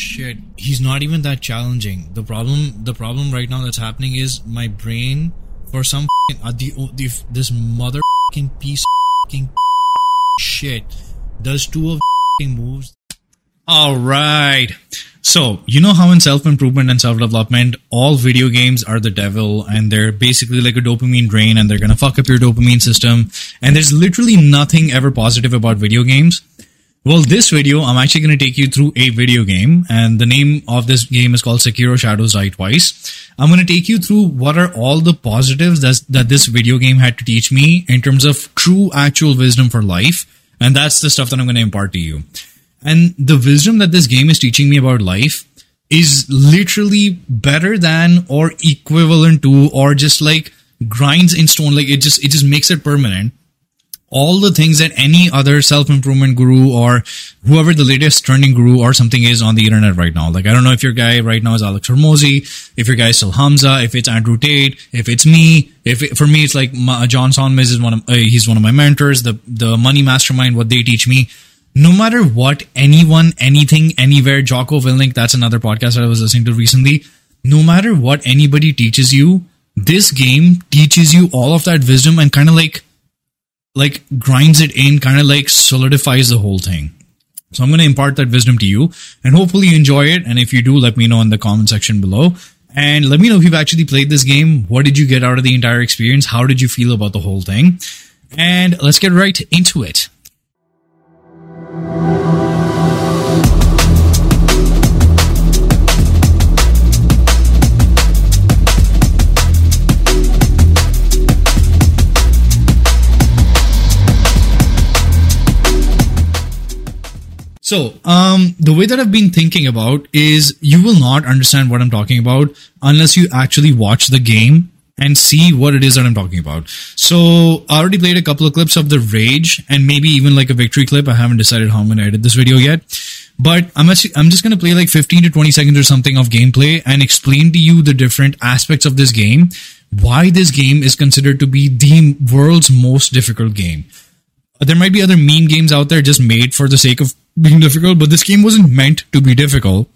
shit. He's not even that challenging. The problem, the problem right now that's happening is my brain, for some uh, the, the this mother piece shit does two of moves. All right. So, you know how in self improvement and self development, all video games are the devil and they're basically like a dopamine drain and they're to fuck up your dopamine system. And there's literally nothing ever positive about video games. Well, this video, I'm actually going to take you through a video game, and the name of this game is called Sekiro Shadows Die Twice. I'm going to take you through what are all the positives that, that this video game had to teach me in terms of true, actual wisdom for life, and that's the stuff that I'm going to impart to you. And the wisdom that this game is teaching me about life is literally better than or equivalent to or just like grinds in stone. Like it just, it just makes it permanent all the things that any other self-improvement guru or whoever the latest trending guru or something is on the internet right now. Like, I don't know if your guy right now is Alex Hormozi, if your guy is still Hamza, if it's Andrew Tate, if it's me, if it, for me, it's like my, John Sonmez is one of, uh, he's one of my mentors, the, the money mastermind, what they teach me. No matter what, anyone, anything, anywhere, Jocko Willink, that's another podcast that I was listening to recently. No matter what anybody teaches you, this game teaches you all of that wisdom and kind of like, like grinds it in, kind of like solidifies the whole thing. So I'm going to impart that wisdom to you and hopefully you enjoy it. And if you do, let me know in the comment section below. And let me know if you've actually played this game. What did you get out of the entire experience? How did you feel about the whole thing? And let's get right into it. So, um, the way that I've been thinking about is you will not understand what I'm talking about unless you actually watch the game and see what it is that I'm talking about. So, I already played a couple of clips of the Rage and maybe even like a victory clip. I haven't decided how I'm going to edit this video yet. But I'm actually, I'm just going to play like 15 to 20 seconds or something of gameplay and explain to you the different aspects of this game, why this game is considered to be the world's most difficult game there might be other meme games out there just made for the sake of being difficult, but this game wasn't meant to be difficult.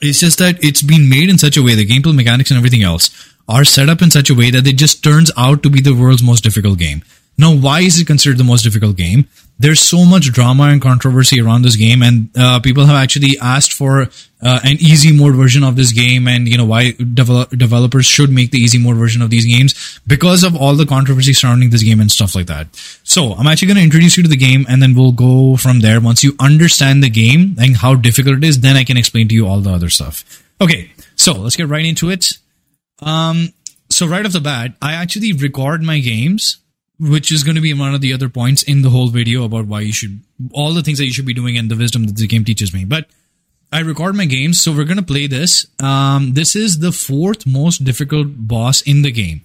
It's just that it's been made in such a way, the gameplay mechanics and everything else are set up in such a way that it just turns out to be the world's most difficult game. Now, why is it considered the most difficult game? There's so much drama and controversy around this game, and uh, people have actually asked for uh, an easy mode version of this game, and you know why develop- developers should make the easy mode version of these games because of all the controversy surrounding this game and stuff like that. So, I'm actually going to introduce you to the game, and then we'll go from there. Once you understand the game and how difficult it is, then I can explain to you all the other stuff. Okay, so let's get right into it. Um, so right off the bat, I actually record my games, which is going to be one of the other points in the whole video about why you should, all the things that you should be doing and the wisdom that the game teaches me. But I record my games, so we're going to play this. Um, this is the fourth most difficult boss in the game,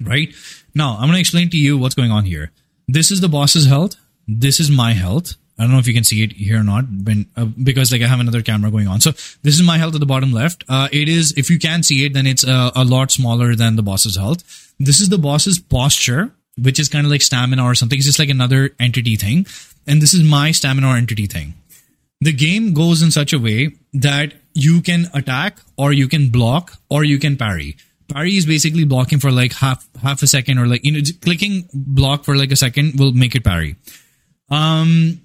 right? Now, I'm going to explain to you what's going on here. This is the boss's health. This is my health. I don't know if you can see it here or not, but, uh, because like I have another camera going on. So this is my health at the bottom left. Uh, it is, if you can see it, then it's uh, a lot smaller than the boss's health. This is the boss's posture, which is kind of like stamina or something. It's just like another entity thing. And this is my stamina or entity thing. The game goes in such a way that you can attack or you can block or you can parry. Parry is basically blocking for like half half a second or like you know clicking block for like a second will make it parry. Um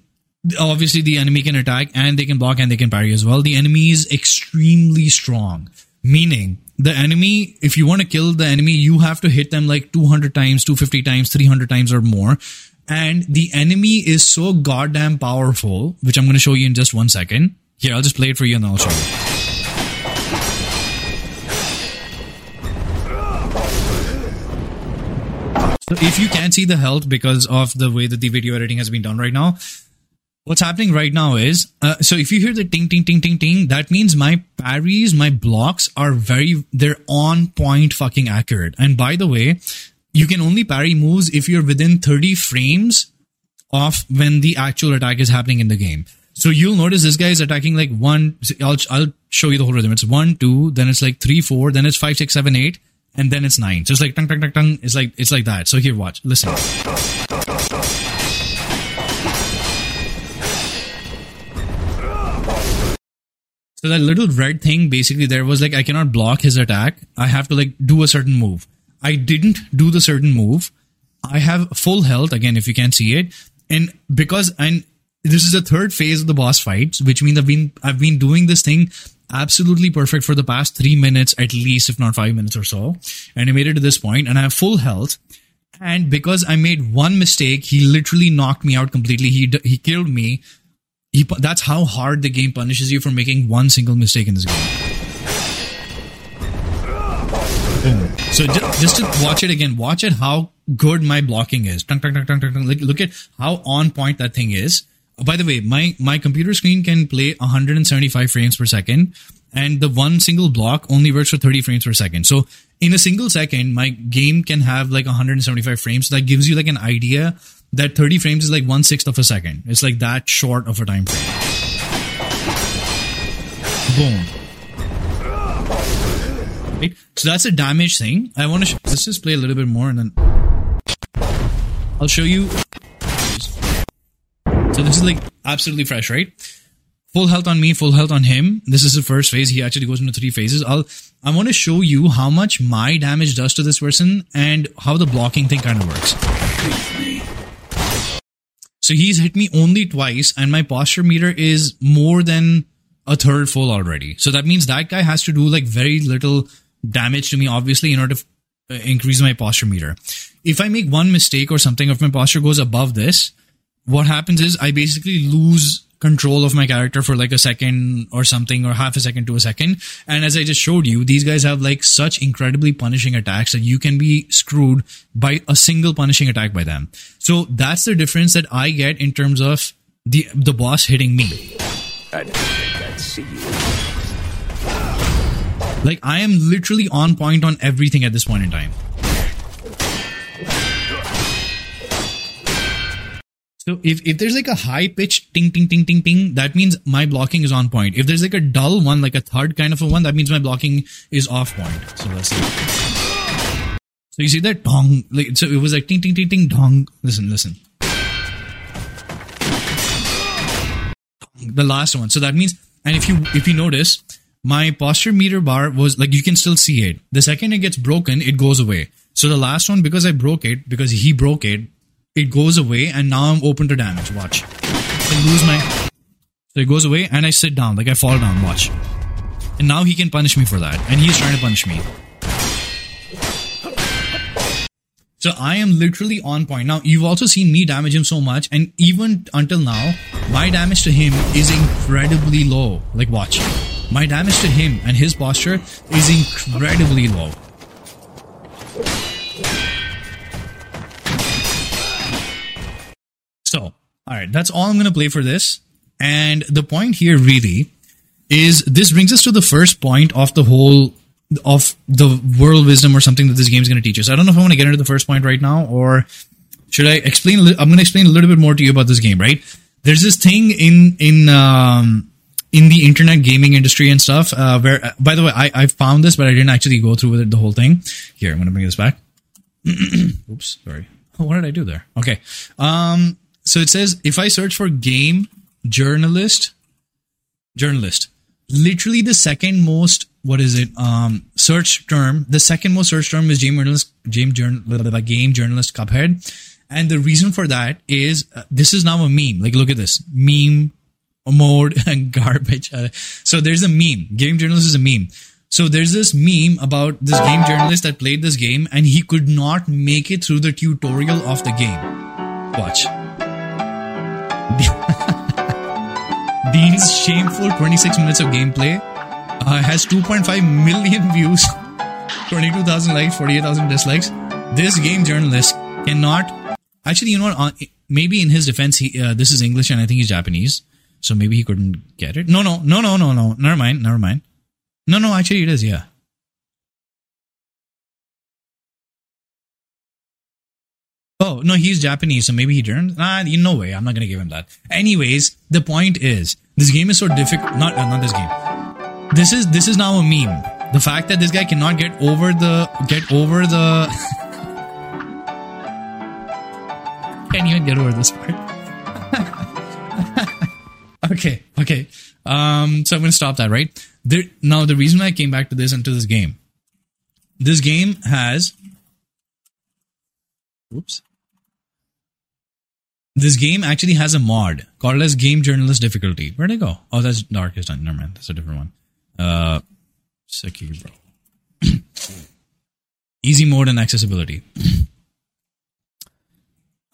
obviously the enemy can attack and they can block and they can parry as well. The enemy is extremely strong, meaning the enemy, if you want to kill the enemy, you have to hit them like 200 times, 250 times, 300 times or more. And the enemy is so goddamn powerful, which I'm going to show you in just one second. Here, I'll just play it for you and then I'll show you. So if you can't see the health because of the way that the video editing has been done right now, what's happening right now is uh, so if you hear the ting ting ting ting ting that means my parries my blocks are very they're on point fucking accurate. And by the way you can only parry moves if you're within 30 frames of when the actual attack is happening in the game. So you'll notice this guy is attacking like one i'll, I'll show you the whole rhythm. It's one two then it's like three four then it's five six seven eight and then it's nine. So it's like tung tung tung tung. It's like it's like that. So here watch. Listen So that little red thing, basically, there was like I cannot block his attack. I have to like do a certain move. I didn't do the certain move. I have full health again, if you can't see it, and because and this is the third phase of the boss fights, which means I've been I've been doing this thing absolutely perfect for the past three minutes at least, if not five minutes or so, and I made it to this point, and I have full health. And because I made one mistake, he literally knocked me out completely. He he killed me he, that's how hard the game punishes you for making one single mistake in this game. So just, just to watch it again, watch it how good my blocking is. Look, at how on point that thing is. Uh, by the way, my, my computer screen can play 175 frames per second, and the one single block only works for 30 frames per second. So in a single second, my game can have like 175 frames. That gives you like an idea that 30 frames is like one sixth of a second. It's like that short of a time frame. Boom. Right? So that's a damage thing. I want to sh- let's just play a little bit more and then I'll show you. So this is like absolutely fresh, right? Full health on me, full health on him. This is the first phase. He actually goes into three phases. I'll I want to show you how much my damage does to this person and how the blocking thing kind of works. So he's hit me only twice, and my posture meter is more than a third full already. So that means that guy has to do like very little damage to me, obviously, in order to uh, increase my posture meter. If I make one mistake or something, if my posture goes above this, what happens is I basically lose control of my character for like a second or something or half a second to a second. And as I just showed you, these guys have like such incredibly punishing attacks that you can be screwed by a single punishing attack by them. So that's the difference that I get in terms of the the boss hitting me. I didn't think I'd see you. Like I am literally on point on everything at this point in time. So if, if there's like a high pitched ting ting ting ting ting, that means my blocking is on point. If there's like a dull one, like a third kind of a one, that means my blocking is off point. So let's see. So you see that dong, like so it was like ting ting ting ting dong. Listen, listen. The last one. So that means, and if you if you notice, my posture meter bar was like you can still see it. The second it gets broken, it goes away. So the last one, because I broke it, because he broke it, it goes away, and now I'm open to damage. Watch. I lose my. So it goes away, and I sit down, like I fall down. Watch. And now he can punish me for that, and he's trying to punish me. So I am literally on point. Now you've also seen me damage him so much, and even until now, my damage to him is incredibly low. Like watch. My damage to him and his posture is incredibly low. So, all right, that's all I'm going to play for this. And the point here really is this brings us to the first point of the whole of the world wisdom or something that this game is going to teach us. I don't know if I want to get into the first point right now or should I explain? I'm going to explain a little bit more to you about this game, right? There's this thing in in um, in the internet gaming industry and stuff. Uh, where, uh, by the way, I I found this, but I didn't actually go through with it the whole thing. Here, I'm going to bring this back. Oops, sorry. Oh, what did I do there? Okay. Um, so it says if I search for game journalist, journalist, literally the second most what is it? Um search term the second most search term is game journalist game journal game journalist cuphead. And the reason for that is uh, this is now a meme. Like look at this. Meme mode and garbage. Uh, so there's a meme. Game journalist is a meme. So there's this meme about this game journalist that played this game and he could not make it through the tutorial of the game. Watch. Dean's shameful 26 minutes of gameplay uh, has 2.5 million views, 22,000 likes, 48,000 dislikes. This game journalist cannot. Actually, you know what? Uh, maybe in his defense, he uh, this is English and I think he's Japanese, so maybe he couldn't get it. No, no, no, no, no, no. Never mind. Never mind. No, no. Actually, it is. Yeah. No, he's Japanese, so maybe he turned. Nah, in no way. I'm not gonna give him that. Anyways, the point is, this game is so difficult. Not uh, not this game. This is this is now a meme. The fact that this guy cannot get over the get over the. Can't even get over this part. okay, okay. Um, so I'm gonna stop that right there. Now the reason I came back to this and to this game, this game has. Oops this game actually has a mod called as Game Journalist Difficulty. Where'd it go? Oh, that's Darkest Dungeon. Never mind. That's a different one. Uh, Sekiro. easy mode and accessibility.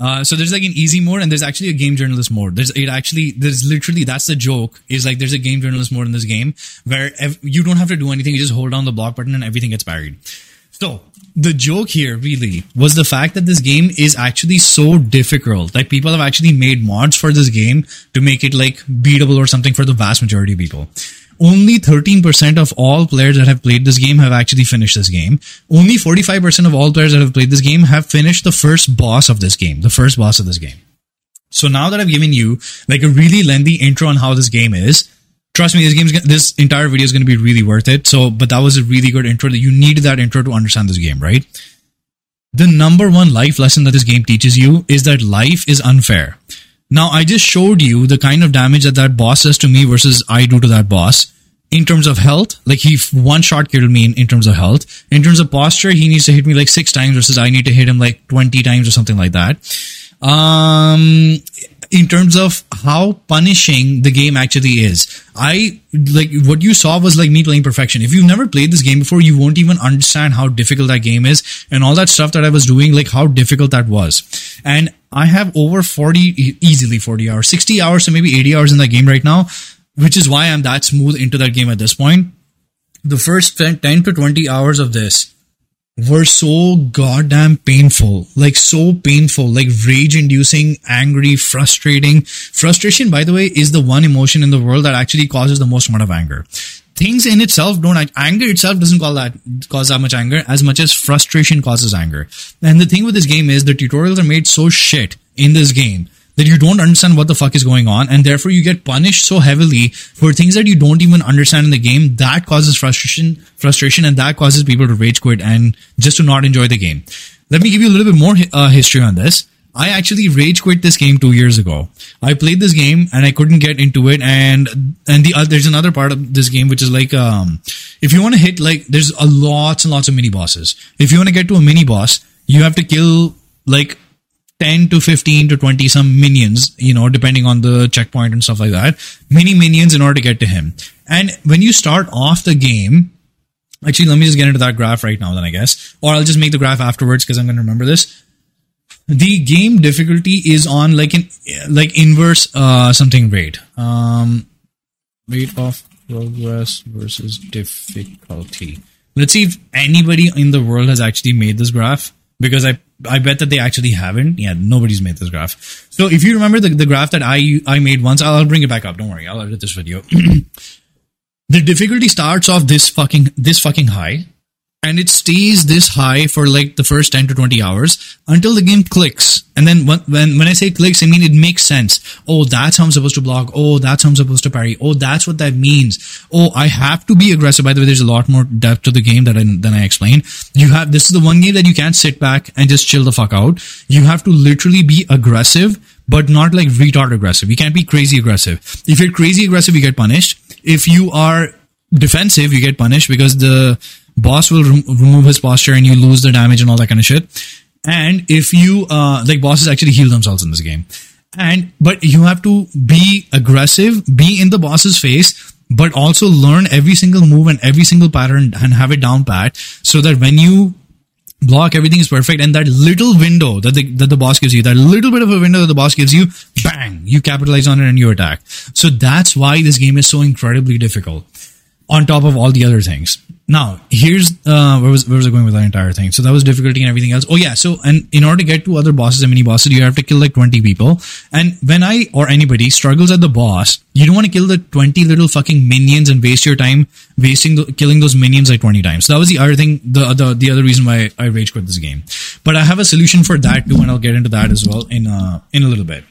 Uh, so there's like an easy mode and there's actually a game journalist mode. There's it actually there's literally that's the joke is like there's a game journalist mode in this game where ev- you don't have to do anything. You just hold down the block button and everything gets parried. So the joke here really was the fact that this game is actually so difficult that people have actually made mods for this game to make it like beatable or something for the vast majority of people. Only 13% of all players that have played this game have actually finished this game. Only 45% of all players that have played this game have finished the first boss of this game, the first boss of this game. So now that I've given you like a really lengthy intro on how this game is, trust me, this game's this entire video is going to be really worth it. So, but that was a really good intro. That you needed that intro to understand this game, right? The number one life lesson that this game teaches you is that life is unfair. Now, I just showed you the kind of damage that that boss does to me versus I do to that boss. In terms of health, like he one shot killed me in, in terms of health. In terms of posture, he needs to hit me like six times versus I need to hit him like 20 times or something like that. Um, in terms of how punishing the game actually is. I like what you saw was like me playing perfection. If you've never played this game before, you won't even understand how difficult that game is and all that stuff that I was doing, like how difficult that was. And I have over 40, easily 40 hours, 60 hours, so maybe 80 hours in that game right now, which is why I'm that smooth into that game at this point. The first 10 to 20 hours of this were so goddamn painful. Like so painful, like rage inducing, angry, frustrating. Frustration, by the way, is the one emotion in the world that actually causes the most amount of anger. Things in itself don't, anger itself doesn't call that, cause that much anger as much as frustration causes anger. And the thing with this game is the tutorials are made so shit in this game that you don't understand what the fuck is going on and therefore you get punished so heavily for things that you don't even understand in the game that causes frustration frustration and that causes people to rage quit and just to not enjoy the game let me give you a little bit more uh, history on this I actually rage quit this game two years ago. I played this game and I couldn't get into it. And and the uh, there's another part of this game which is like um if you want to hit like there's a lots and lots of mini bosses. If you want to get to a mini boss, you have to kill like 10 to 15 to 20 some minions, you know, depending on the checkpoint and stuff like that. Many minions in order to get to him. And when you start off the game, actually, let me just get into that graph right now, then I guess. Or I'll just make the graph afterwards because I'm going to remember this. The game difficulty is on like an, like inverse, uh, something rate. Um, rate of progress versus difficulty. Let's see if anybody in the world has actually made this graph because I I bet that they actually haven't. Yeah, nobody's made this graph. So if you remember the, the graph that I I made once, I'll, I'll bring it back up. Don't worry, I'll edit this video. the difficulty starts off this fucking this fucking high, and it stays this high for like the first 10 to 20 hours until the game clicks. And then when, when, when I say clicks, I mean it makes sense. Oh, that's how I'm supposed to block. Oh, that's how I'm supposed to parry. Oh, that's what that means. Oh, I have to be aggressive. By the way, there's a lot more depth to the game that I, than I explained. You have, this is the one game that you can't sit back and just chill the fuck out. You have to literally be aggressive, but not like retard aggressive. You can't be crazy aggressive. If you're crazy aggressive, you get punished. If you are defensive, you get punished because the, boss will rem- remove his posture and you lose the damage and all that kind of shit. And if you, uh, like bosses actually heal themselves in this game. And, but you have to be aggressive, be in the boss's face, but also learn every single move and every single pattern and have it down pat so that when you block everything is perfect and that little window that the, that the boss gives you that little bit of a window that the boss gives you bang you capitalize on it and you attack so that's why this game is so incredibly difficult on top of all the other things now here's uh where was where was i going with that entire thing? So that was difficulty and everything else. Oh yeah. So and in order to get to other bosses and mini bosses you have to kill like 20 people. And when i or anybody struggles at the boss you don't want to kill the 20 little fucking minions and waste your time wasting the, killing those minions like 20 times. So that was the other thing the, the the other reason why i rage quit this game. But i have a solution for that too and i'll get into that as well in uh in a little bit.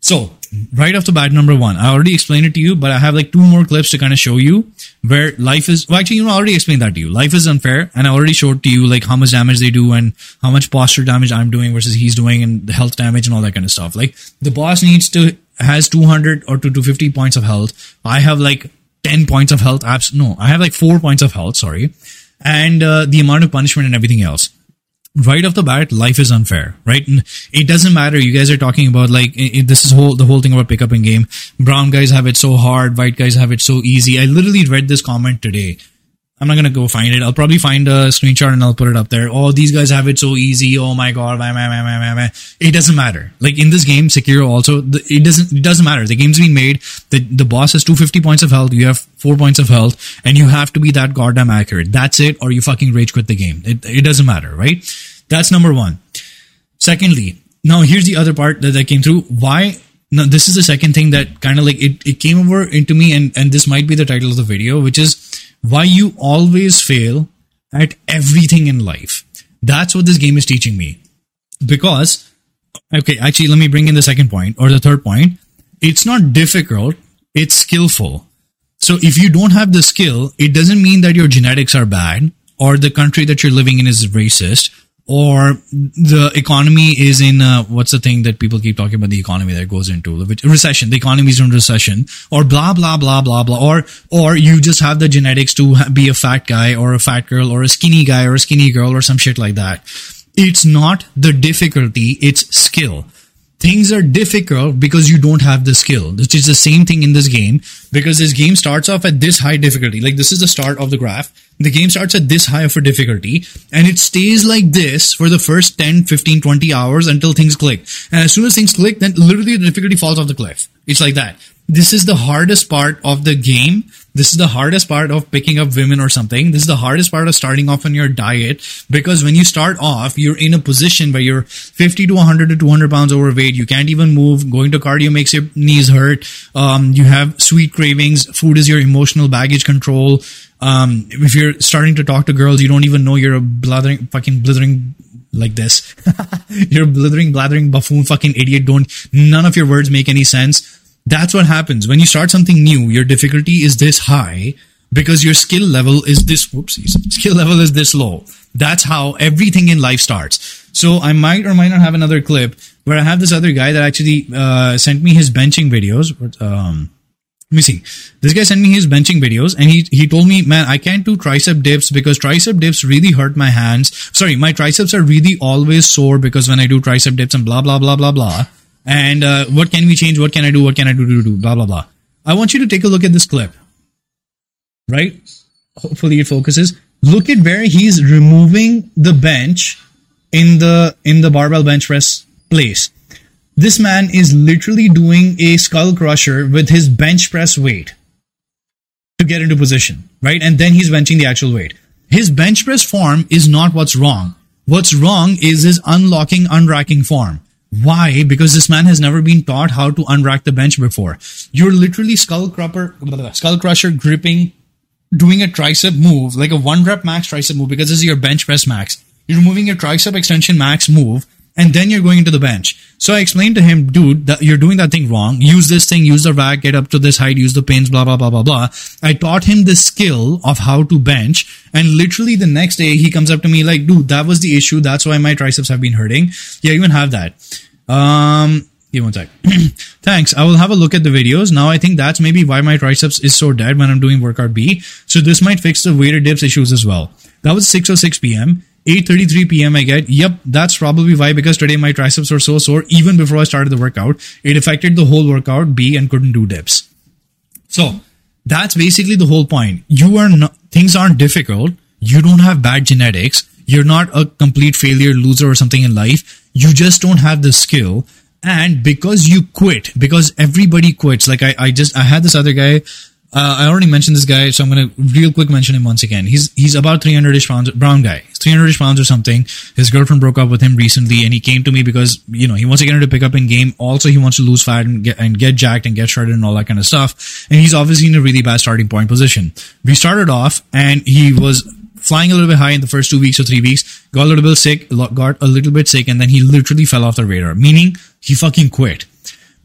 So, right off the bat, number one, I already explained it to you, but I have like two more clips to kind of show you where life is. Well, actually, you know, I already explained that to you. Life is unfair, and I already showed to you like how much damage they do and how much posture damage I'm doing versus he's doing, and the health damage and all that kind of stuff. Like the boss needs to has 200 or to 250 points of health. I have like 10 points of health. Abs- no, I have like four points of health. Sorry, and uh, the amount of punishment and everything else right off the bat, life is unfair, right? And it doesn't matter. You guys are talking about like it, this is whole the whole thing about pickup in game. Brown guys have it so hard, white guys have it so easy. I literally read this comment today. I'm not gonna go find it. I'll probably find a screenshot and I'll put it up there. Oh, these guys have it so easy. Oh my god. It doesn't matter. Like in this game, Sekiro also, the, it doesn't it doesn't matter. The game's been made. The the boss has 250 points of health. You have four points of health, and you have to be that goddamn accurate. That's it, or you fucking rage quit the game. It it doesn't matter, right? That's number one. Secondly, now here's the other part that, that came through. Why? Now this is the second thing that kind of like it, it came over into me and, and this might be the title of the video, which is why you always fail at everything in life. That's what this game is teaching me. Because, okay, actually, let me bring in the second point or the third point. It's not difficult, it's skillful. So if you don't have the skill, it doesn't mean that your genetics are bad or the country that you're living in is racist or the economy is in uh, what's the thing that people keep talking about? The economy that goes into recession. The economy is in recession. Or blah blah blah blah blah. Or or you just have the genetics to be a fat guy or a fat girl or a skinny guy or a skinny girl or some shit like that. It's not the difficulty it's skill. Things are difficult because you don't have the skill. Which is the same thing in this game because this game starts off at this high difficulty. Like this is the start of the graph the game starts at this high of a difficulty and it stays like this for the first 10 15 20 hours until things click. And as soon as things click then literally the difficulty falls off the cliff. It's like that this is the hardest part of the game this is the hardest part of picking up women or something. This is the hardest part of starting off on your diet because when you start off, you're in a position where you're 50 to 100 to 200 pounds overweight. You can't even move. Going to cardio makes your knees hurt. Um, you have sweet cravings. Food is your emotional baggage control. Um, if you're starting to talk to girls, you don't even know you're a blathering, fucking blithering like this. you're blithering, blathering buffoon, fucking idiot. Don't, none of your words make any sense that's what happens when you start something new. Your difficulty is this high because your skill level is this. Whoopsies. Skill level is this low. That's how everything in life starts. So I might or might not have another clip where I have this other guy that actually uh, sent me his benching videos. Um, let me see. This guy sent me his benching videos and he, he told me, man, I can't do tricep dips because tricep dips really hurt my hands. Sorry, my triceps are really always sore because when I do tricep dips and blah, blah, blah, blah, blah. And uh, what can we change? What can I do? What can I do to do? Blah, blah, blah. I want you to take a look at this clip. Right? Hopefully it focuses. Look at where he's removing the bench in the in the barbell bench press place. This man is literally doing a skull crusher with his bench press weight to get into position, right? And then he's benching the actual weight. His bench press form is not what's wrong. What's wrong is his unlocking, unracking form. Why? Because this man has never been taught how to unrack the bench before. You're literally skull crusher, skull crusher gripping, doing a tricep move, like a one rep max tricep move because this is your bench press max. You're moving your tricep extension max move and then you're going into the bench. So I explained to him, dude, that you're doing that thing wrong. Use this thing, use the rack, get up to this height, use the pins, blah, blah, blah, blah, blah. I taught him the skill of how to bench. And literally the next day he comes up to me like, dude, that was the issue. That's why my triceps have been hurting. Yeah, even have that. Um, give one sec. Thanks. I will have a look at the videos. Now I think that's maybe why my triceps is so dead when I'm doing workout B. So this might fix the weighted dips issues as well. That was 6 or 6 p.m. 8.33 p.m. I get, yep, that's probably why because today my triceps were so sore even before I started the workout. It affected the whole workout B and couldn't do dips. So That's basically the whole point. You are not, things aren't difficult. You don't have bad genetics. You're not a complete failure, loser or something in life. You just don't have the skill. And because you quit, because everybody quits, like I, I just, I had this other guy, uh, I already mentioned this guy, so I'm gonna real quick mention him once again. He's he's about 300ish pounds, brown guy, 300ish pounds or something. His girlfriend broke up with him recently, and he came to me because you know he wants to get into pick up in game. Also, he wants to lose fat and get and get jacked and get shredded and all that kind of stuff. And he's obviously in a really bad starting point position. We started off, and he was flying a little bit high in the first two weeks or three weeks, got a little bit sick, got a little bit sick, and then he literally fell off the radar. Meaning he fucking quit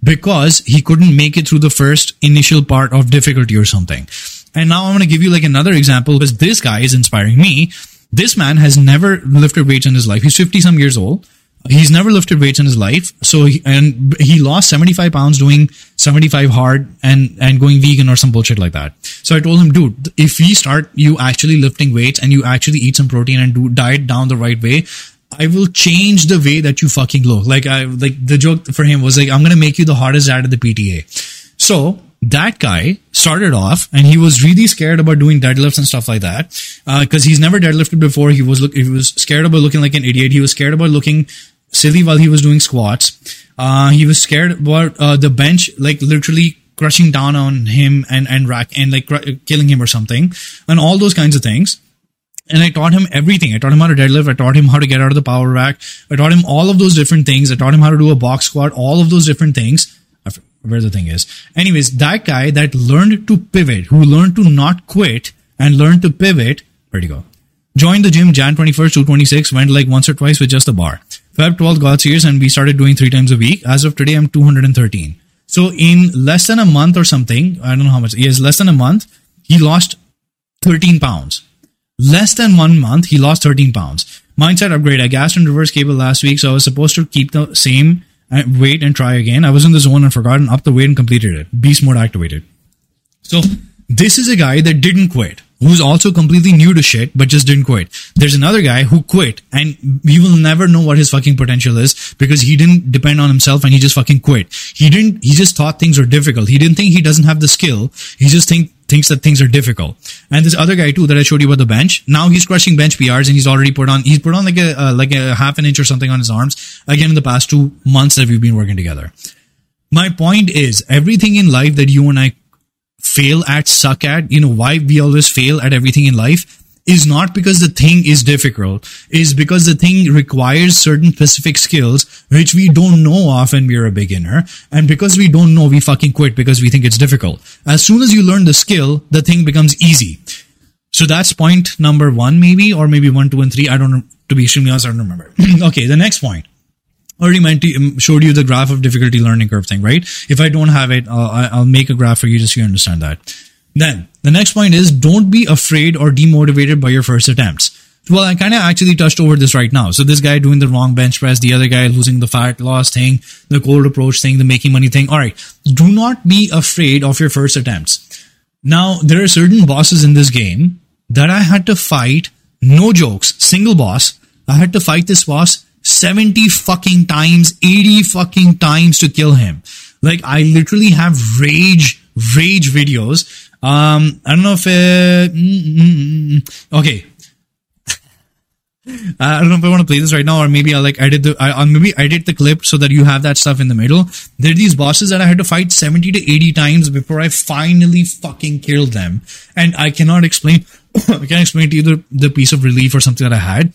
because he couldn't make it through the first initial part of difficulty or something. And now I'm going to give you like another example because this guy is inspiring me. This man has never lifted weights in his life. He's 50 some years old. He's never lifted weights in his life. So, he, and he lost 75 pounds doing 75 hard and, and going vegan or some bullshit like that. So I told him, dude, if we start you actually lifting weights and you actually eat some protein and do diet down the right way, I will change the way that you fucking look. Like I like the joke for him was like, I'm gonna make you the hottest dad at the PTA. So that guy started off and he was really scared about doing deadlifts and stuff like that because uh, he's never deadlifted before. He was look he was scared about looking like an idiot. He was scared about looking silly while he was doing squats. Uh, he was scared about uh, the bench, like literally crushing down on him and and rack and like cr- killing him or something, and all those kinds of things. And I taught him everything. I taught him how to deadlift. I taught him how to get out of the power rack. I taught him all of those different things. I taught him how to do a box squat, all of those different things. Where the thing is. Anyways, that guy that learned to pivot, who learned to not quit and learned to pivot, where'd he go? Joined the gym Jan 21st to 26, went like once or twice with just a bar. Feb 12th got serious and we started doing three times a week. As of today, I'm 213. So in less than a month or something, I don't know how much, yes, less than a month, he lost 13 pounds. Less than one month, he lost 13 pounds. Mindset upgrade. I gassed and reverse cable last week, so I was supposed to keep the same uh, weight and try again. I was in the zone and forgotten up the weight and completed it. Beast mode activated. So this is a guy that didn't quit, who's also completely new to shit, but just didn't quit. There's another guy who quit, and you will never know what his fucking potential is because he didn't depend on himself and he just fucking quit. He didn't, he just thought things were difficult. He didn't think he doesn't have the skill. He just think thinks that things are difficult. And this other guy too that I showed you about the bench, now he's crushing bench PRs and he's already put on, he's put on like a, uh, like a half an inch or something on his arms again in the past two months that we've been working together. My point is everything in life that you and I fail at, suck at, you know, why we always fail at everything in life is not because the thing is difficult, is because the thing requires certain specific skills which we don't know of when we're a beginner. And because we don't know, we fucking quit because we think it's difficult. As soon as you learn the skill, the thing becomes easy. So that's point number one, maybe, or maybe one, two, and three. I don't know. To be extremely honest, I don't remember. okay, the next point already meant to, um, showed you the graph of difficulty learning curve thing, right? If I don't have it, I'll, I'll make a graph for you just so you understand that. Then the next point is don't be afraid or demotivated by your first attempts. Well, I kind of actually touched over this right now. So this guy doing the wrong bench press, the other guy losing the fat loss thing, the cold approach thing, the making money thing. All right. Do not be afraid of your first attempts. Now, there are certain bosses in this game that I had to fight. No jokes. Single boss. I had to fight this boss 70 fucking times, 80 fucking times to kill him. Like I literally have rage, rage videos um, I don't know if uh, mm, mm, mm, okay. I don't know if I want to play this right now, or maybe I'll like edit the, I, maybe edit the clip so that you have that stuff in the middle. There are these bosses that I had to fight 70 to 80 times before I finally fucking killed them. And I cannot explain, I can't explain to you the, the piece of relief or something that I had.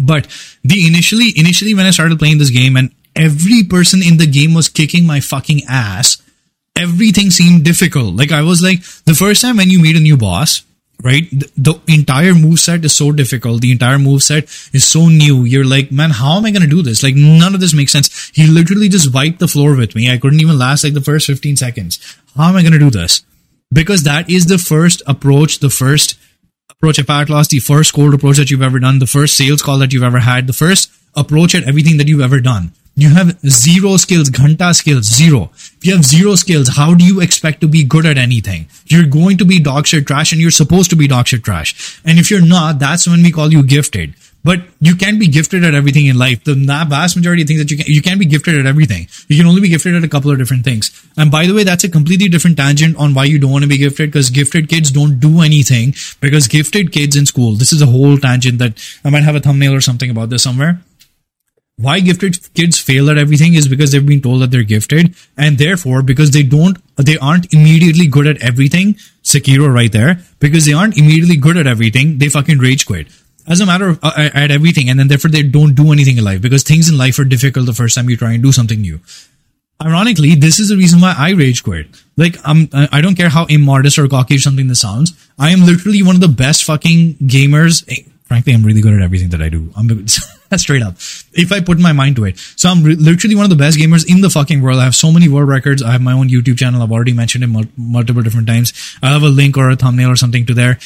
But the initially, initially when I started playing this game and every person in the game was kicking my fucking ass, everything seemed difficult. Like I was like, the first time when you meet a new boss, right? The, the entire move set is so difficult. The entire move set is so new. You're like, man, how am I to do this? Like none of this makes sense. He literally just wiped the floor with me. I couldn't even last like the first 15 seconds. How am I to do this? Because that is the first approach, the first approach at Loss, the first cold approach that you've ever done, the first sales call that you've ever had, the first approach at everything that you've ever done. You have zero skills, ghanta skills, zero. If you have zero skills, how do you expect to be good at anything? You're going to be dog shit trash and you're supposed to be dog shit trash. And if you're not, that's when we call you gifted. but you can't be gifted at everything in life. The vast majority of things that you can, you can't be gifted at everything. You can only be gifted at a couple of different things. And by the way, that's a completely different tangent on why you don't want to be gifted because gifted kids don't do anything because gifted kids in school, this is a whole tangent that I might have a thumbnail or something about this somewhere why gifted kids fail at everything is because they've been told that they're gifted and therefore because they don't they aren't immediately good at everything sekiro right there because they aren't immediately good at everything they fucking rage quit. As a matter of uh, at everything and then therefore they don't do anything in life because things in life are difficult the first time you try and do something new. Ironically this is the reason why i rage quit. Like i'm i don't care how immodest or cocky or something this sounds i am literally one of the best fucking gamers. Frankly i'm really good at everything that i do. I'm straight up. If i put my mind to it. So i'm re- literally one of the best gamers in the fucking world. I have so many world records. I have my own youtube channel. I've already mentioned it mul- multiple different times. I have a link or a thumbnail or something to there.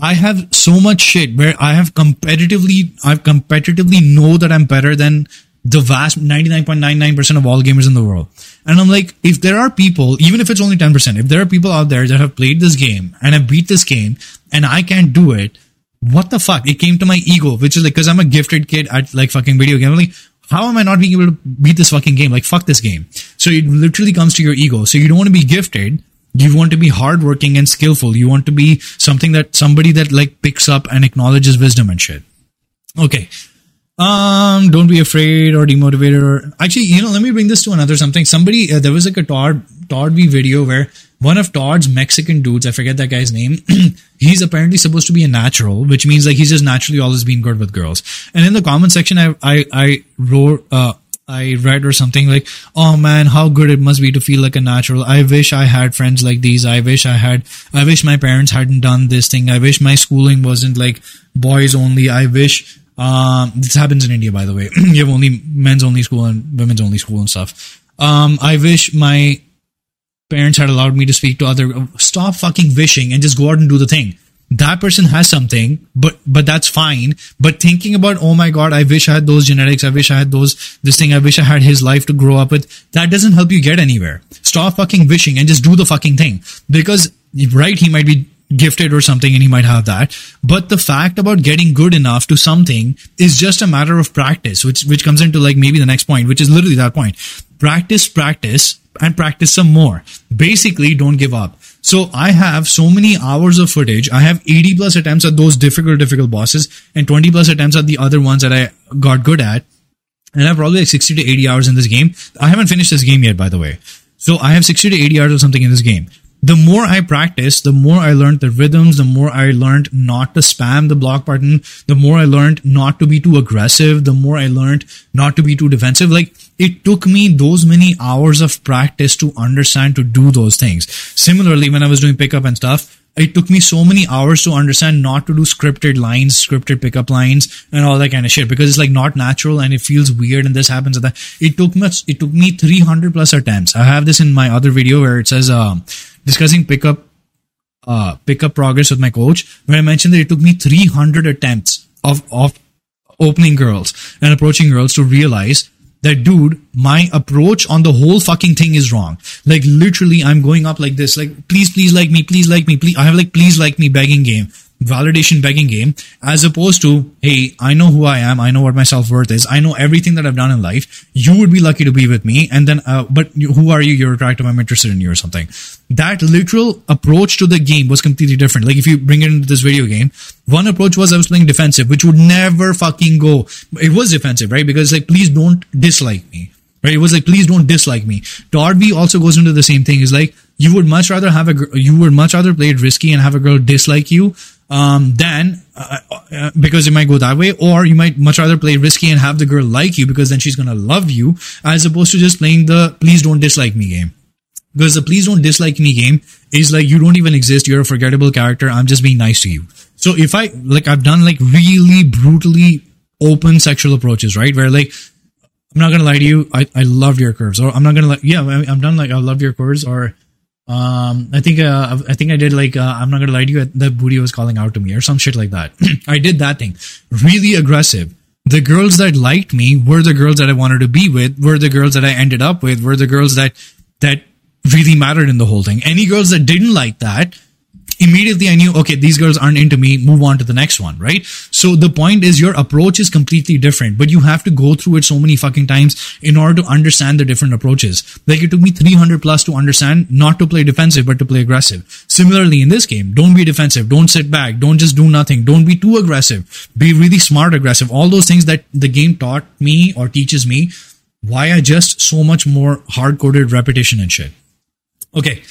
I have so much shit where I have competitively, i've competitively know that I'm better than the vast 99.99% of all gamers in the world. And I'm like, if there are people, even if it's only 10%, if there are people out there that have played this game and have beat this game and I can't do it, what the fuck? It came to my ego, which is like, cause I'm a gifted kid at like fucking video game. I'm like, how am I not being able to beat this fucking game? Like, fuck this game. So it literally comes to your ego. So you don't want to be gifted you want to be hardworking and skillful. You want to be something that somebody that like picks up and acknowledges wisdom and shit. Okay. Um, don't be afraid or demotivated or actually, you know, let me bring this to another something. Somebody, uh, there was a Todd, Todd V video where one of Todd's Mexican dudes, I forget that guy's name, he's apparently supposed to be a natural, which means like he's just naturally always been good with girls. And in the comment section, I, I, I wrote, uh, I read or something like, oh man, how good it must be to feel like a natural. I wish I had friends like these. I wish I had, I wish my parents hadn't done this thing. I wish my schooling wasn't like boys only. I wish, um, this happens in India, by the way. you have only men's only school and women's only school and stuff. Um, I wish my parents had allowed me to speak to other, stop fucking wishing and just go out and do the thing that person has something, but but that's fine. But thinking about, oh my god, I wish I had those genetics, I wish I had those this thing, I wish I had his life to grow up with, that doesn't help you get anywhere. Stop fucking wishing and just do the fucking thing. Because right, he might be gifted or something and he might have that. But the fact about getting good enough to something is just a matter of practice, which which comes into like maybe the next point, which is literally that point. Practice, practice, and practice some more. Basically, don't give up. So I have so many hours of footage. I have 80 plus attempts at those difficult, difficult bosses and 20 plus attempts at the other ones that I got good at. And I have probably like 60 to 80 hours in this game. I haven't finished this game yet, by the way. So I have 60 to 80 hours or something in this game the more I practiced, the more I learned the rhythms, the more I learned not to spam the block button, the more I learned not to be too aggressive, the more I learned not to be too defensive. Like it took me those many hours of practice to understand to do those things. Similarly, when I was doing pickup and stuff, it took me so many hours to understand not to do scripted lines, scripted pickup lines, and all that kind of shit because it's like not natural and it feels weird and this happens and that. It took me it took me 300 plus attempts. I have this in my other video where it says um, discussing pickup uh, pickup progress with my coach, where I mentioned that it took me 300 attempts of of opening girls and approaching girls to realize that dude, my approach on the whole fucking thing is wrong. Like literally, I'm going up like this, like please, please like me, please like me, please. I have like please like me begging game validation begging game as opposed to hey i know who i am i know what my self-worth is i know everything that i've done in life you would be lucky to be with me and then uh, but who are you? You're attractive i'm interested in you or something. That literal approach to the game was completely different. Like if you bring it into this video game one approach was i was playing defensive which would never fucking go. It was defensive right? Because like please don't dislike me right? It was like please don't dislike me. V also goes into the same thing. Is like you would much rather have a you would much rather play it risky and have a girl dislike you um, then uh, uh, because it might go that way, or you might much rather play risky and have the girl like you because then she's gonna love you, as opposed to just playing the please don't dislike me game. Because the please don't dislike me game is like you don't even exist, you're a forgettable character, I'm just being nice to you. So if I like I've done like really brutally open sexual approaches, right? Where like I'm not gonna lie to you, I, I love your curves, or I'm not gonna like yeah, I'm done like I love your curves, or um, I think uh, I think I did like uh, I'm not gonna lie to you. The booty was calling out to me or some shit like that. I did that thing, really aggressive. The girls that liked me were the girls that I wanted to be with. Were the girls that I ended up with. Were the girls that that really mattered in the whole thing. Any girls that didn't like that, immediately I knew, okay, these girls aren't into me, move on to the next one, right? So the point is your approach is completely different, but you have to go through it so many fucking times in order to understand the different approaches. Like it took me 300 plus to understand not to play defensive, but to play aggressive. Similarly in this game, don't be defensive, don't sit back, don't just do nothing, don't be too aggressive, be really smart aggressive. All those things that the game taught me or teaches me why I just so much more hard coded repetition and shit. Okay.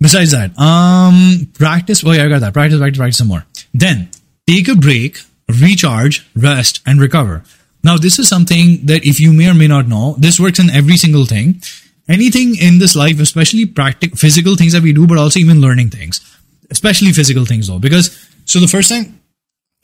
Besides that, um, practice. Oh yeah, I got that. Practice, practice, practice some more. Then take a break, recharge, rest, and recover. Now, this is something that if you may or may not know, this works in every single thing. Anything in this life, especially practical, physical things that we do, but also even learning things, especially physical things though, because so the first time,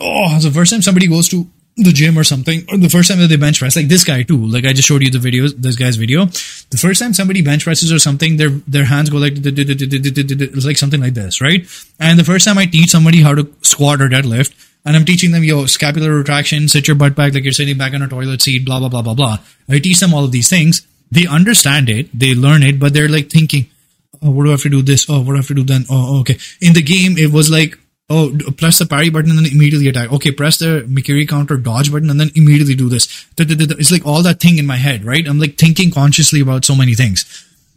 oh, the first time somebody goes to the gym or something, or the first time that they bench press, like this guy too, like I just showed you the video, this guy's video. The first time somebody bench presses or something, their their hands go like it's like something like this, right? And the first time I teach somebody how to squat or deadlift, and I'm teaching them, yo, scapular retraction, sit your butt back like you're sitting back on a toilet seat, blah blah blah blah blah. I teach them all of these things. They understand it, they learn it, but they're like thinking, oh, what do I have to do this? Oh, what do I have to do then? Oh, okay. In the game, it was like oh, press the parry button and then immediately attack. Okay, press the Mikiri counter dodge button and then immediately do this. It's like all that thing in my head, right? I'm like thinking consciously about so many things.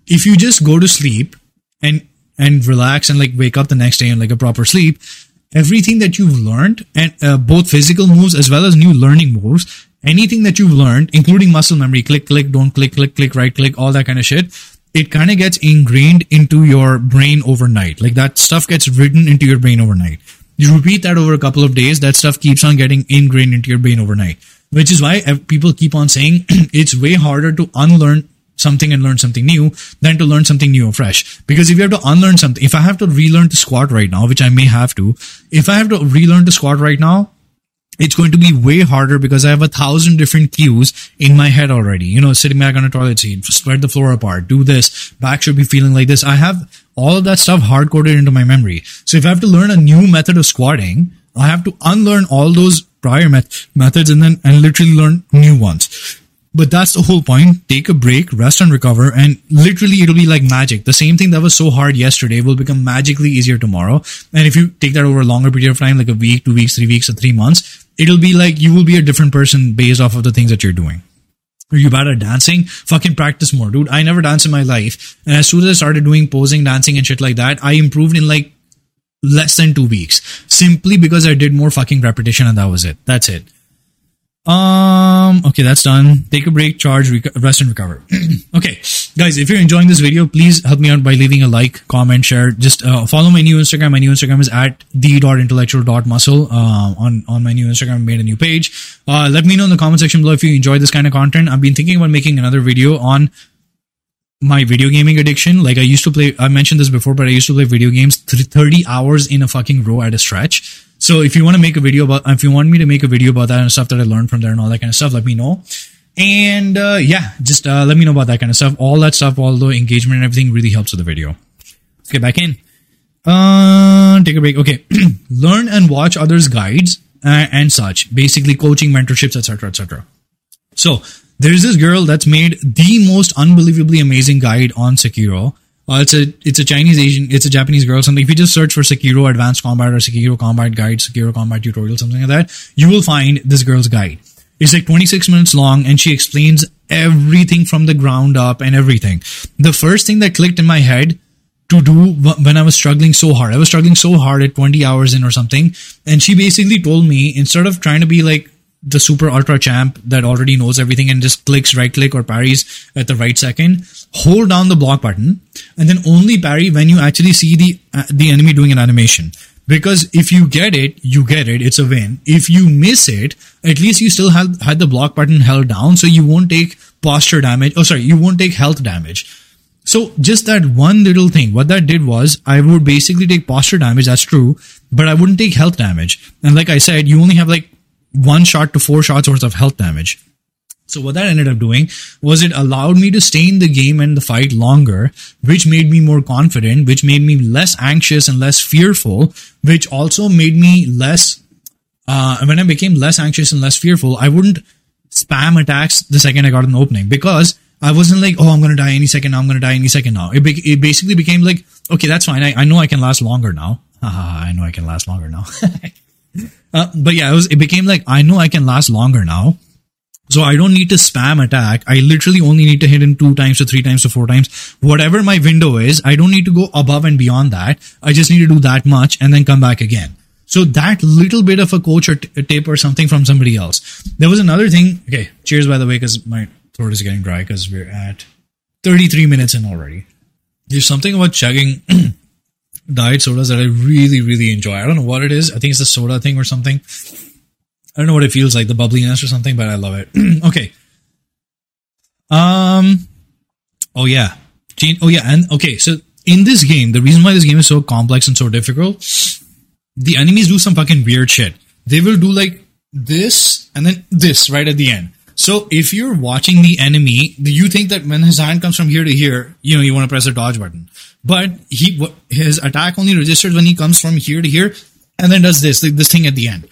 If you just go to sleep and, and relax and like wake up the next day in like a proper sleep, everything that you've learned and uh, both physical moves as well as new learning moves, anything that you've learned, including muscle memory, click, click, don't click, click, click, right click, all that kind of shit, it kind of gets ingrained into your brain overnight. Like that stuff gets written into your brain overnight. You repeat that over a couple of days, that stuff keeps on getting ingrained into your brain overnight. Which is why people keep on saying it's way harder to unlearn something and learn something new than to learn something new or fresh. Because if you have to unlearn something, if I have to relearn to squat right now, which I may have to, if I have to relearn to squat right now, it's going to be way harder because I have a thousand different cues in my head already. You know, sitting back on a toilet seat, spread the floor apart, do this, back should be feeling like this. I have all of that stuff hard coded into my memory. So if I have to learn a new method of squatting, I have to unlearn all those prior met- methods and then and literally learn new ones. But that's the whole point. Take a break, rest and recover, and literally it'll be like magic. The same thing that was so hard yesterday will become magically easier tomorrow. And if you take that over a longer period of time, like a week, two weeks, three weeks, or three months, it'll be like you will be a different person based off of the things that you're doing. Are you bad at dancing? Fucking practice more, dude. I never danced in my life. And as soon as I started doing posing, dancing and shit like that, I improved in like less than two weeks. Simply because I did more fucking repetition and that was it. That's it. Um, okay, that's done. Take a break, charge, rec- rest and recover. okay, guys, if you're enjoying this video, please help me out by leaving a like, comment, share. Just uh, follow my new Instagram. My new Instagram is at the dot intellectual the.intellectual.muscle. Uh, on, on my new Instagram, I made a new page. Uh, let me know in the comment section below if you enjoy this kind of content. I've been thinking about making another video on my video gaming addiction. Like I used to play, I mentioned this before, but I used to play video games 30 hours in a fucking row at a stretch. So if you want to make a video about, if you want me to make a video about that and stuff that I learned from there and all that kind of stuff, let me know. And uh, yeah, just uh, let me know about that kind of stuff. All that stuff, all the engagement and everything really helps with the video. Let's get back in. Uh, take a break. Okay, learn and watch others' guides uh, and such. Basically, coaching, mentorships, etc., etc. So there's this girl that's made the most unbelievably amazing guide on Sekiro. It's a it's a Chinese Asian, it's a Japanese girl. Something. If you just search for Sekiro Advanced Combat or Sekiro Combat Guide, Sekiro Combat Tutorial, something like that, you will find this girl's guide. It's like 26 minutes long, and she explains everything from the ground up and everything. The first thing that clicked in my head to do when I was struggling so hard, I was struggling so hard at 20 hours in or something, and she basically told me instead of trying to be like the super ultra champ that already knows everything and just clicks right click or parries at the right second hold down the block button and then only parry when you actually see the uh, the enemy doing an animation. Because if you get it you get it. It's a win. If you miss it at least you still have had the block button held down so you won't take posture damage. Oh sorry you won't take health damage. So just that one little thing what that did was i would basically take posture damage that's true but i wouldn't take health damage. And like i said you only have like one shot to four shots worth of health damage. So what that ended up doing was it allowed me to stay in the game and the fight longer, which made me more confident, which made me less anxious and less fearful, which also made me less, uh, when I became less anxious and less fearful, I wouldn't spam attacks the second I got an opening because I wasn't like, oh, I'm to die any second now. I'm to die any second now. It, be- it basically became like, okay, that's fine. I, I know I can last longer now. I know I can last longer now. uh, but yeah, it, was, it became like, I know I can last longer now. So I don't need to spam attack. I literally only need to hit him two times to three times to four times. Whatever my window is, I don't need to go above and beyond that. I just need to do that much and then come back again. So that little bit of a coach or t- a tip or something from somebody else. There was another thing. Okay. Cheers, by the way, because my throat is getting dry because we're at 33 minutes in already. There's something about chugging diet sodas that I really, really enjoy. I don't know what it is. I think it's the soda thing or something. I don't know what it feels like, the bubbliness or something, but I love it. okay. Um. Oh yeah. Gene, oh yeah, and okay. So in this game, the reason why this game is so complex and so difficult, the enemies do some fucking weird shit. They will do like this and then this right at the end. So if you're watching the enemy, do you think that when his hand comes from here to here, you know you want to press the dodge button. But he his attack only registers when he comes from here to here, and then does this like this thing at the end.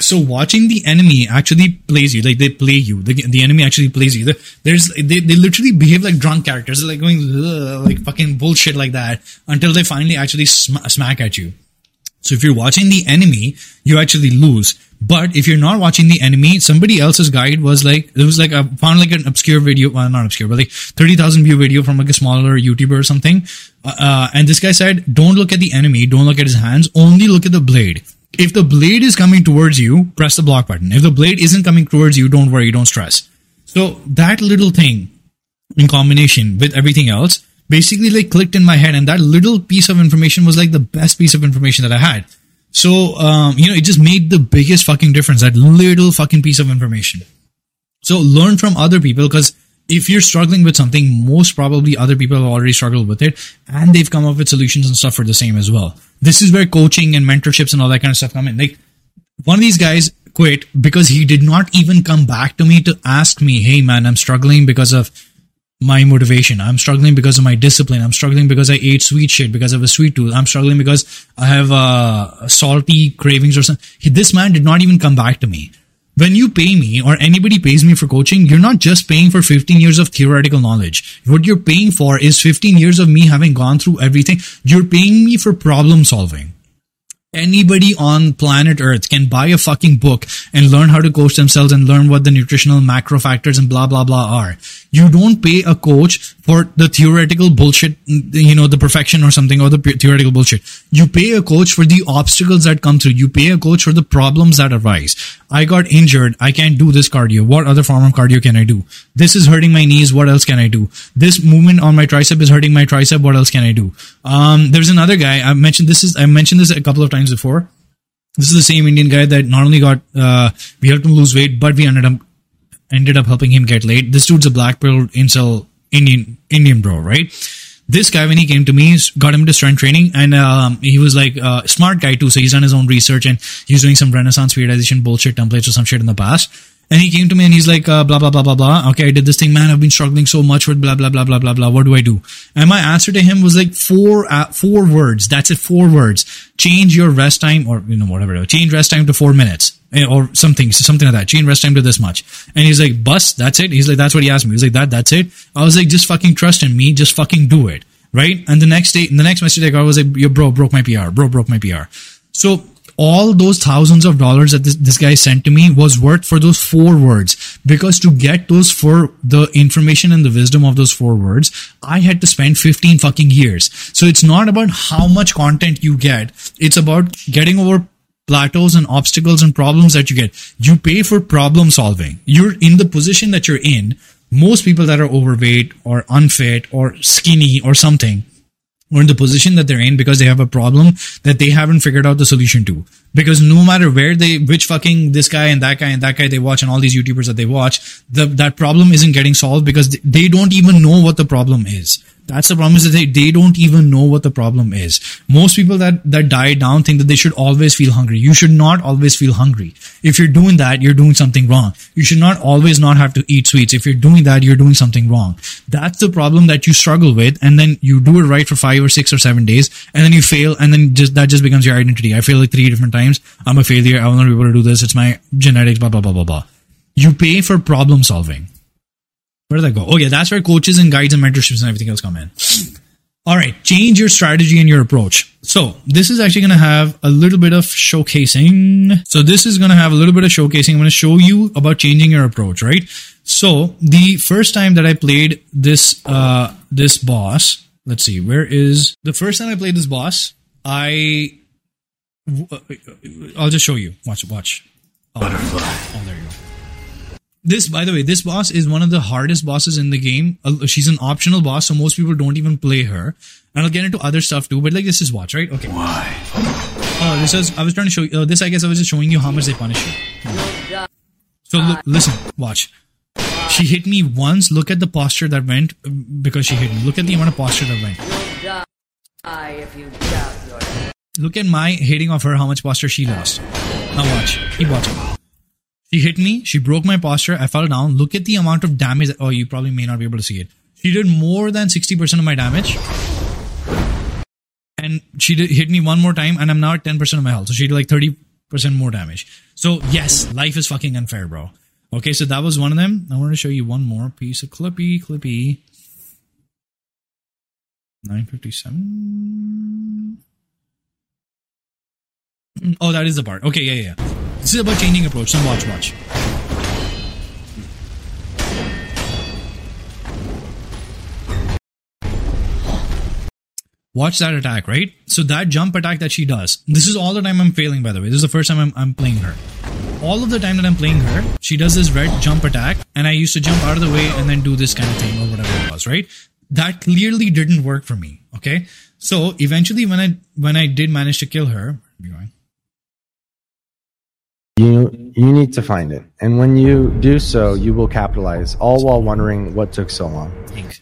So watching the enemy actually plays you like they play you. The, the enemy actually plays you. There's they, they literally behave like drunk characters. Like going like fucking bullshit like that until they finally actually sm- smack at you. So if you're watching the enemy you actually lose but if you're not watching the enemy somebody else's guide was like it was like I found like an obscure video well not obscure but like 30,000 view video from like a smaller YouTuber or something uh, uh, and this guy said don't look at the enemy don't look at his hands only look at the blade if the blade is coming towards you, press the block button. If the blade isn't coming towards you, don't worry, don't stress. So that little thing in combination with everything else basically like clicked in my head and that little piece of information was like the best piece of information that I had. So, um, you know, it just made the biggest fucking difference, that little fucking piece of information. So learn from other people because if you're struggling with something, most probably other people have already struggled with it and they've come up with solutions and stuff for the same as well. This is where coaching and mentorships and all that kind of stuff come in. Like one of these guys quit because he did not even come back to me to ask me, Hey man, I'm struggling because of my motivation. I'm struggling because of my discipline. I'm struggling because I ate sweet shit because of a sweet tooth. I'm struggling because I have uh, salty cravings or something. This man did not even come back to me when you pay me or anybody pays me for coaching, you're not just paying for 15 years of theoretical knowledge. What you're paying for is 15 years of me having gone through everything. You're paying me for problem solving anybody on planet earth can buy a fucking book and learn how to coach themselves and learn what the nutritional macro factors and blah blah blah are. You don't pay a coach for the theoretical bullshit you know the perfection or something or the theoretical bullshit. You pay a coach for the obstacles that come through. You pay a coach for the problems that arise. I got injured. I can't do this cardio. What other form of cardio can i do? This is hurting my knees. What else can i do? This movement on my tricep is hurting my tricep. What else can i do? Um, there's another guy. I mentioned this is i mentioned this a couple of times before. This is the same Indian guy that not only got uh, we helped him lose weight, but we ended up ended up helping him get laid. This dude's a black belt incel Indian Indian bro, right? This guy, when he came to me, got him to strength training, and um, he was like uh, smart guy too. So he's done his own research and he's doing some Renaissance periodization bullshit templates or some shit in the past. And he came to me and he's like, uh, blah, blah, blah, blah, blah. Okay, I did this thing, man. I've been struggling so much with blah, blah, blah, blah, blah, blah. What do I do? And my answer to him was like four, uh, four words. That's it. Four words. Change your rest time or, you know, whatever. Change rest time to four minutes eh, or something, something like that. Change rest time to this much. And he's like, bus, that's it. He's like, that's what he asked me. He's like, that, that's it. I was like, just fucking trust in me. Just fucking do it. Right. And the next day, the next message I got was like, your bro broke my PR. Bro broke my PR. So all those thousands of dollars that this, this guy sent to me was worth for those four words. Because to get those for the information and the wisdom of those four words i had to spend 15 fucking years. So it's not about how much content you get. It's about getting over plateaus and obstacles and problems that you get. You pay for problem solving. You're in the position that you're in. Most people that are overweight or unfit or skinny or something or in the position that they're in because they have a problem that they haven't figured out the solution to. Because no matter where they, which fucking this guy and that guy and that guy they watch and all these YouTubers that they watch, the, that problem isn't getting solved because they don't even know what the problem is. That's the problem is that they, they don't even know what the problem is. Most people that, that die down think that they should always feel hungry. You should not always feel hungry. If you're doing that, you're doing something wrong. You should not always not have to eat sweets. If you're doing that, you're doing something wrong. That's the problem that you struggle with. And then you do it right for five or six or seven days and then you fail and then just, that just becomes your identity. I fail like three different times. I'm a failure. I will not be able to do this. It's my genetics, blah, blah, blah, blah, blah. You pay for problem solving. Where did that go? Oh yeah, that's where coaches and guides and mentorships and everything else come in. All right, change your strategy and your approach. So this is actually going to have a little bit of showcasing. So this is going to have a little bit of showcasing. I'm going to show you about changing your approach, right? So the first time that I played this uh this boss, let's see, where is the first time I played this boss? I uh, I'll just show you. Watch, watch. Oh, oh, there you go. This, by the way, this boss is one of the hardest bosses in the game. Uh, She's an optional boss, so most people don't even play her. And I'll get into other stuff too. But like, this is watch, right? Okay. Why? Oh, this is. I was trying to show you. Uh, this, I guess, I was just showing you how much they punish you. So look, listen, watch. She hit me once. Look at the posture that went uh, because she hit me. Look at the amount of posture that went. You doubt your Look at my hitting of her. How much posture she lost. Now watch. Keep watching. She hit me. She broke my posture. I fell down. Look at the amount of damage. That, oh, you probably may not be able to see it. She did more than sixty percent of my damage. And she did, hit me one more time, and I'm now at ten percent of my health. So she did like thirty percent more damage. So yes, life is fucking unfair, bro. Okay, so that was one of them. I want to show you one more piece of clippy, clippy. 957. Mm, Oh, that is the part. Okay, yeah, yeah. This is about changing approach. So watch, watch. Watch that attack, right? So that jump attack that she does. This is all the time I'm failing, by the way. This is the first time I'm, I'm playing her. All of the time that I'm playing her, she does this red jump attack, and I used to jump out of the way and then do this kind of thing or whatever it was, right? That clearly didn't work for me. Okay, so eventually, when I when I did manage to kill her, where are going? You you need to find it, and when you do so, you will capitalize. All while wondering what took so long. Thanks.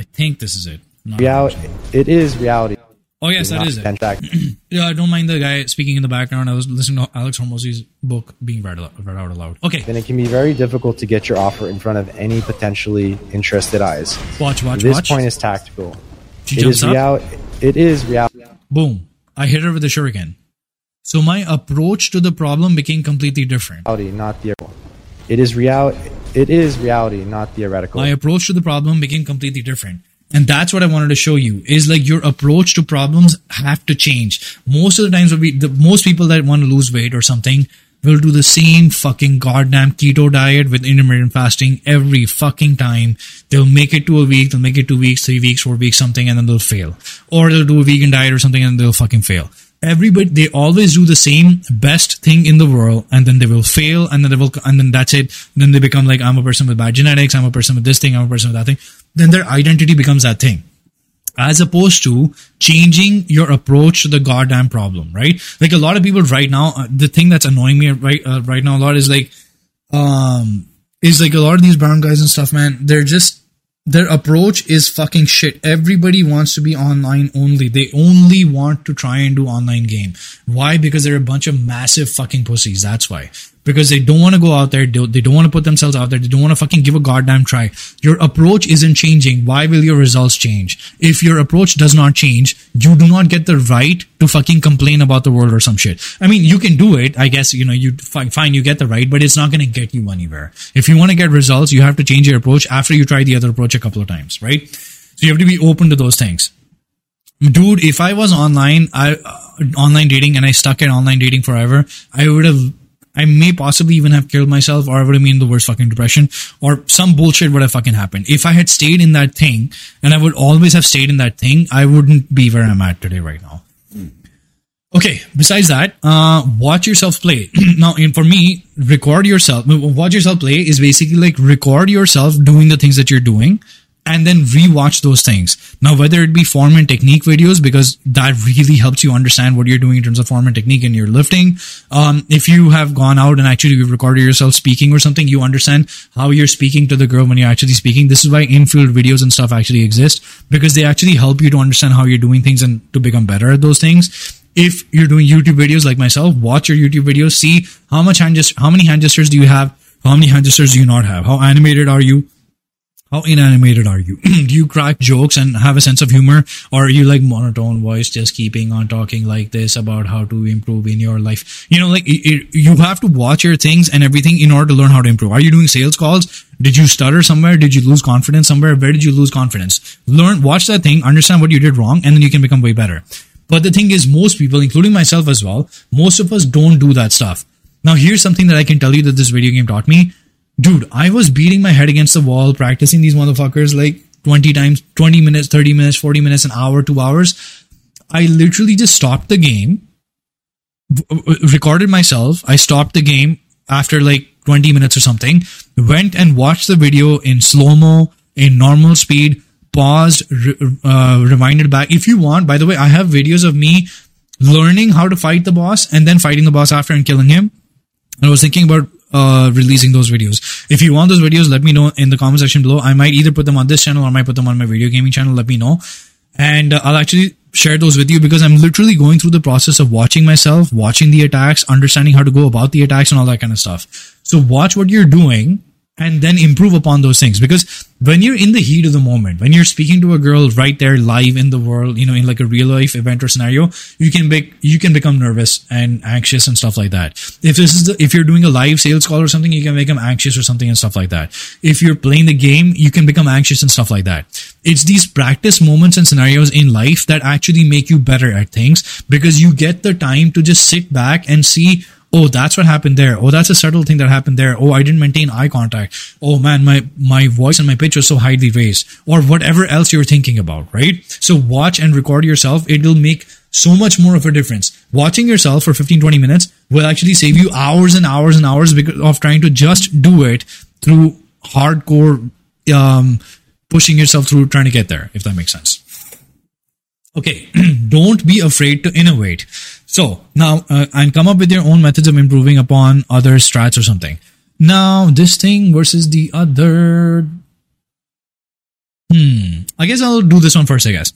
I think this is it. Not Reality, it is reality. Oh yes, that is it. Yeah, I don't mind the guy speaking in the background. I was listening to Alex Hormozi's book being read, read out aloud. Okay, Then it can be very difficult to get your offer in front of any potentially interested eyes. watch, watch, this watch. point is tactical. she It is up. real. It is reality. Boom! I hit her with a shuriken. So my approach to the problem became completely different. Reality, not theoretical. It is real. It is reality, not theoretical. my approach to the problem became completely different and that's what i wanted to show you is like your approach to problems have to change most of the times we the most people that want to lose weight or something will do the same fucking goddamn keto diet with intermittent fasting every fucking time. They'll make it to a week they'll make it two weeks three weeks four weeks something and then they'll fail. Or they'll do a vegan diet or something and they'll fucking fail. Everybody they always do the same best thing in the world and then they will fail and then they will and then that's it. Then they become like i'm a person with bad genetics i'm a person with this thing i'm a person with that thing. Then their identity becomes that thing as opposed to changing your approach to the goddamn problem right like a lot of people right now uh, the thing that's annoying me right uh, right now a lot is like um is like a lot of these brown guys and stuff man they're just their approach is fucking shit. Everybody wants to be online only. They only want to try and do online game. Why? Because they're a bunch of massive fucking pussies. That's why. Because they don't want to go out there. They don't want to put themselves out there. They don't want to fucking give a goddamn try. Your approach isn't changing. Why will your results change? If your approach does not change, you do not get the right to fucking complain about the world or some shit. I mean, you can do it. I guess, you know, you fine you get the right, but it's not going to get you anywhere. If you want to get results, you have to change your approach after you try the other approach a couple of times, right? So you have to be open to those things. Dude, if I was online, I, uh, online dating and I stuck at online dating forever, I would have, I may possibly even have killed myself or I would have been in the worst fucking depression or some bullshit would have fucking happened. If I had stayed in that thing and I would always have stayed in that thing, I wouldn't be where I'm at today right now. Okay. Besides that, uh, watch yourself play. now, in, for me, record yourself. Watch yourself play is basically like record yourself doing the things that you're doing and then rewatch those things. Now, whether it be form and technique videos, because that really helps you understand what you're doing in terms of form and technique in your lifting. Um, if you have gone out and actually recorded yourself speaking or something, you understand how you're speaking to the girl when you're actually speaking. This is why in-field videos and stuff actually exist because they actually help you to understand how you're doing things and to become better at those things if you're doing YouTube videos like myself, watch your YouTube videos, see how much hand gest- how many hand gestures do you have, how many hand gestures do you not have, how animated are you, How inanimated are you? Do you crack jokes and have a sense of humor, or are you like monotone voice, just keeping on talking like this about how to improve in your life? You know, like it, you have to watch your things and everything in order to learn how to improve. Are you doing sales calls? Did you stutter somewhere? Did you lose confidence somewhere? Where did you lose confidence? Learn, watch that thing, understand what you did wrong, and then you can become way better. But the thing is, most people, including myself as well, most of us don't do that stuff. Now, here's something that I can tell you that this video game taught me dude, I was beating my head against the wall, practicing these motherfuckers like 20 times, 20 minutes, 30 minutes, 40 minutes, an hour, two hours. I literally just stopped the game, recorded myself. I stopped the game after like 20 minutes or something, went and watched the video in slow mo, in normal speed, paused, uh, reminded back. If you want, by the way, I have videos of me learning how to fight the boss and then fighting the boss after and killing him. I was thinking about uh, releasing those videos. If you want those videos, let me know in the comment section below. I might either put them on this channel or I might put them on my video gaming channel. Let me know. And uh, I'll actually share those with you because I'm literally going through the process of watching myself, watching the attacks, understanding how to go about the attacks and all that kind of stuff. So watch what you're doing and then improve upon those things. Because when you're in the heat of the moment when you're speaking to a girl right there live in the world you know in like a real life event or scenario you can be you can become nervous and anxious and stuff like that. If this is the, if you're doing a live sales call or something you can make them anxious or something and stuff like that. If you're playing the game you can become anxious and stuff like that. It's these practice moments and scenarios in life that actually make you better at things because you get the time to just sit back and see oh that's what happened there. Oh that's a subtle thing that happened there. Oh i didn't maintain eye contact. Oh man my my voice and my pitch was so highly raised. Or whatever else you're thinking about right? So watch and record yourself. It'll make so much more of a difference. Watching yourself for 15 20 minutes will actually save you hours and hours and hours of trying to just do it through hardcore um pushing yourself through trying to get there if that makes sense. Okay don't be afraid to innovate so now uh, and come up with your own methods of improving upon other strats or something. Now this thing versus the other. Hmm. I guess I'll do this one first. I guess.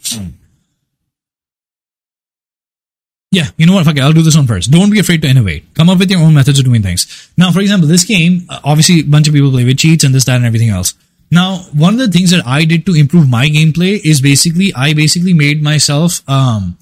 Yeah, you know what? Fuck it. I'll do this one first. Don't be afraid to innovate. Come up with your own methods of doing things. Now, for example, this game, uh, obviously, a bunch of people play with cheats and this, that, and everything else. Now, one of the things that I did to improve my gameplay is basically, I basically made myself, um,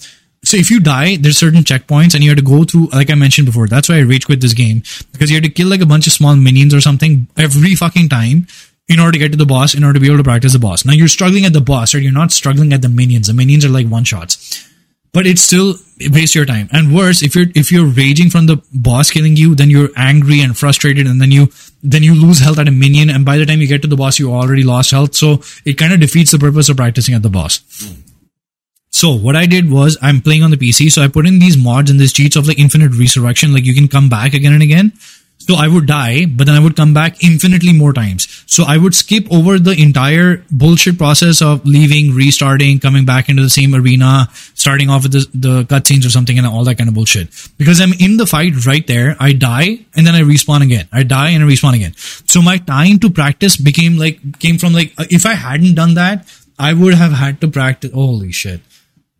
so if you die, there's certain checkpoints and you have to go through, like I mentioned before, that's why I rage quit this game because you have to kill like a bunch of small minions or something every fucking time in order to get to the boss, in order to be able to practice the boss. Now you're struggling at the boss, or you're not struggling at the minions. The minions are like one shots, but it's still waste your time. And worse, if you're if you're raging from the boss killing you, then you're angry and frustrated, and then you then you lose health at a minion, and by the time you get to the boss, you already lost health. So it kind of defeats the purpose of practicing at the boss. Mm. So what I did was I'm playing on the PC, so I put in these mods and these cheats of like infinite resurrection, like you can come back again and again. So I would die, but then I would come back infinitely more times. So I would skip over the entire bullshit process of leaving, restarting, coming back into the same arena, starting off with the, the cutscenes or something and all that kind of bullshit. Because I'm in the fight right there. I die and then I respawn again. I die and I respawn again. So my time to practice became like, came from like, if I hadn't done that, I would have had to practice. Holy shit.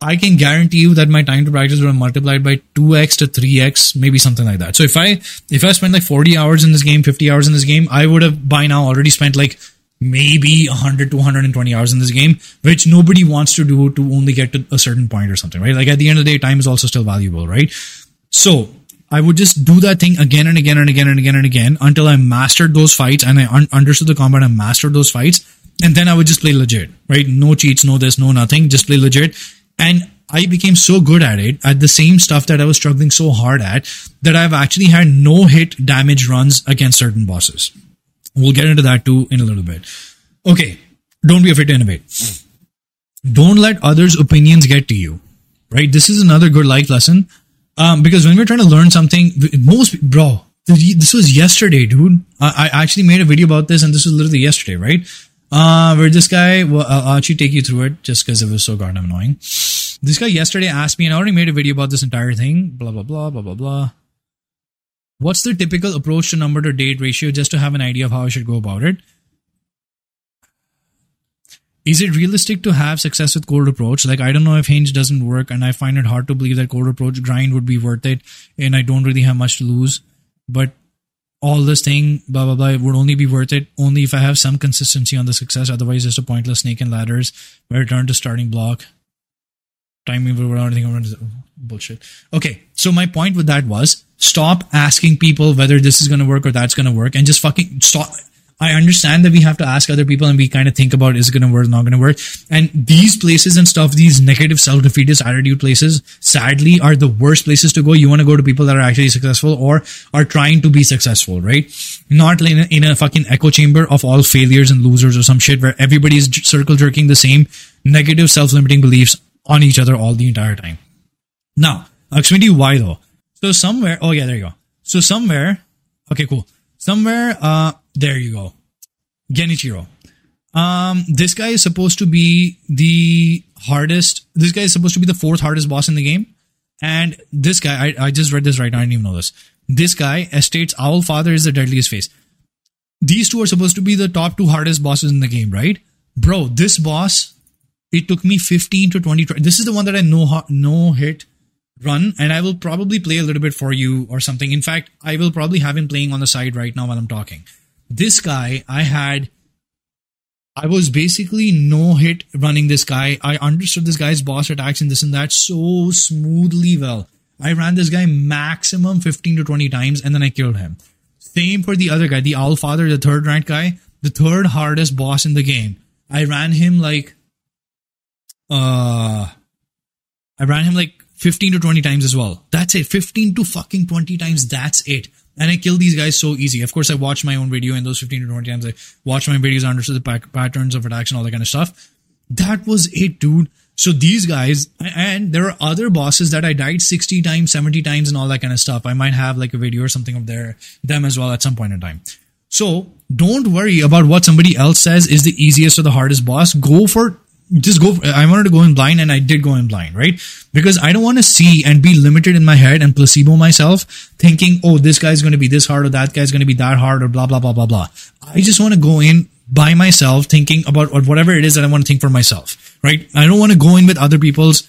I can guarantee you that my time to practice would have multiplied by 2x to 3x, maybe something like that. So if I, if I spent like 40 hours in this game, 50 hours in this game, I would have by now already spent like maybe 100 to 120 hours in this game, which nobody wants to do to only get to a certain point or something, right? Like at the end of the day, time is also still valuable, right? So I would just do that thing again and again and again and again and again until I mastered those fights and I un- understood the combat and mastered those fights. And then I would just play legit, right? No cheats, no this, no nothing, just play legit and I became so good at it, at the same stuff that I was struggling so hard at, that I've actually had no hit damage runs against certain bosses. We'll get into that too in a little bit. Okay, don't be afraid to innovate. Don't let others' opinions get to you. Right? This is another good life lesson. Um, because when we're trying to learn something, most, bro, this was yesterday, dude. I, I actually made a video about this and this was literally yesterday, right? Uh, where this guy, well, I'll actually take you through it just because it was so goddamn annoying. This guy yesterday asked me, and I already made a video about this entire thing, blah, blah, blah, blah, blah, blah. What's the typical approach to number to date ratio just to have an idea of how I should go about it? Is it realistic to have success with cold approach? Like, I don't know if Hinge doesn't work, and I find it hard to believe that cold approach grind would be worth it, and I don't really have much to lose. But all this thing, blah blah blah, it would only be worth it only if I have some consistency on the success. Otherwise, it's a pointless snake and ladders. where Return to starting block. Timing without anything around bullshit. Okay, so my point with that was stop asking people whether this is going to work or that's going to work, and just fucking stop. I understand that we have to ask other people and we kind of think about is it going to work, not going to work. And these places and stuff, these negative self-defeatist attitude places, sadly, are the worst places to go. You want to go to people that are actually successful or are trying to be successful, right? Not in a, in a fucking echo chamber of all failures and losers or some shit where everybody's circle jerking the same negative self-limiting beliefs on each other all the entire time. Now, you why though. So somewhere, oh yeah, there you go. So somewhere, okay, cool. Somewhere, uh, there you go. Genichiro. Um, this guy is supposed to be the hardest. This guy is supposed to be the fourth hardest boss in the game. And this guy, I, I just read this right now. I didn't even know this. This guy estates Owl Father is the deadliest face. These two are supposed to be the top two hardest bosses in the game, right? Bro, this boss, it took me 15 to 20. This is the one that I no, no hit run, and I will probably play a little bit for you or something. In fact, I will probably have him playing on the side right now while I'm talking. This guy, I had I was basically no hit running this guy. I understood this guy's boss attacks and this and that so smoothly well. I ran this guy maximum 15 to 20 times and then I killed him. Same for the other guy, the Owl Father, the third ranked guy, the third hardest boss in the game. I ran him like, uh, I ran him like 15 to 20 times as well. That's it. 15 to fucking 20 times. That's it. And I kill these guys so easy. Of course, I watched my own video and those 15 to 20 times I watched my videos, I understood the patterns of attacks and all that kind of stuff. That was it, dude. So these guys, and there are other bosses that I died 60 times, 70 times and all that kind of stuff. I might have like a video or something of their, them as well at some point in time. So don't worry about what somebody else says is the easiest or the hardest boss. Go for just go. For, I wanted to go in blind, and I did go in blind, right? Because I don't want to see and be limited in my head and placebo myself, thinking, "Oh, this guy's going to be this hard, or that guy's going to be that hard, or blah blah blah blah blah." I just want to go in by myself, thinking about whatever it is that I want to think for myself, right? I don't want to go in with other people's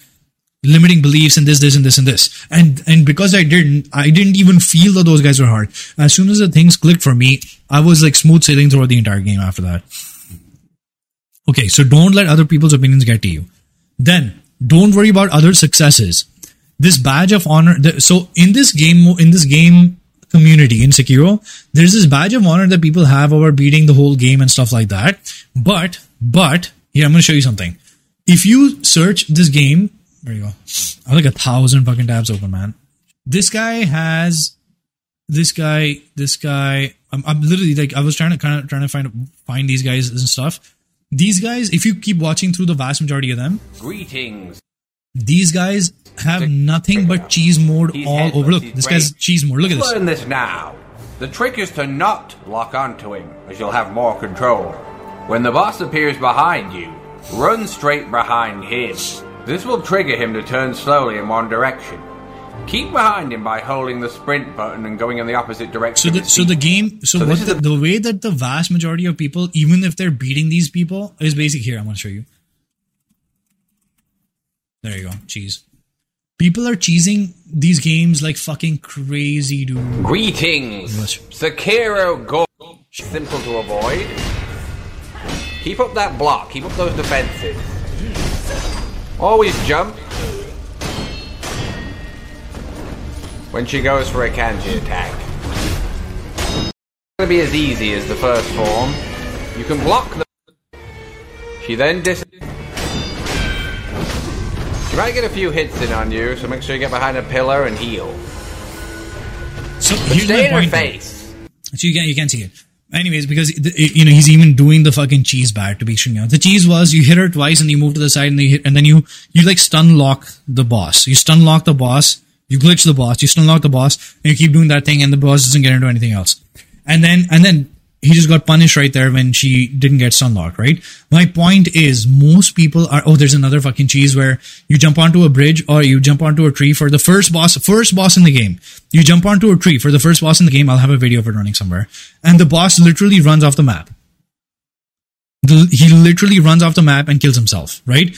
limiting beliefs and this, this, and this, and this. And and because I didn't, I didn't even feel that those guys were hard. As soon as the things clicked for me, I was like smooth sailing throughout the entire game after that. Okay, so don't let other people's opinions get to you. Then don't worry about other successes. This badge of honor. The, so in this game, in this game community in Sekiro, there's this badge of honor that people have over beating the whole game and stuff like that. But but here I'm going to show you something. If you search this game, there you go. I have like a thousand fucking tabs open, man. This guy has this guy, this guy. I'm, I'm literally like I was trying to kind of trying to find find these guys and stuff. These guys, if you keep watching through the vast majority of them, Greetings. these guys have nothing but cheese mode He's all over. Look, this guy's cheese mode. Look at this. Learn this now. The trick is to not lock onto him, as you'll have more control. When the boss appears behind you, run straight behind him. This will trigger him to turn slowly in one direction. Keep behind him by holding the sprint button and going in the opposite direction. So the so the game so, So what the, a- the way that the vast majority of people, even if they're beating these people, is basic. Here, I'm gonna show you. There you go, cheese. People are cheesing these games like fucking crazy, dude. Greetings. Sekiro Go. Simple to avoid. Keep up that block. Keep up those defenses. Always jump. When she goes for a kanji attack. It's gonna be as easy as the first form. You can block the. She then dis. She might get a few hits in on you, so make sure you get behind a pillar and heal. So here's Stay in her though. face. So you can you can't see it. Anyways, because the- you know he's even doing the fucking cheese bat to be out. The cheese was you hit her twice and you move to the side and you hit, and then you you like stun lock the boss. You stun lock the boss. You glitch the boss. You lock the boss, and you keep doing that thing, and the boss doesn't get into anything else. And then and then he just got punished right there when she didn't get stun locked. Right. My point is, most people are. Oh, there's another fucking cheese where you jump onto a bridge or you jump onto a tree for the first boss. First boss in the game. You jump onto a tree for the first boss in the game. I'll have a video of it running somewhere. And the boss literally runs off the map. The, he literally runs off the map and kills himself, right?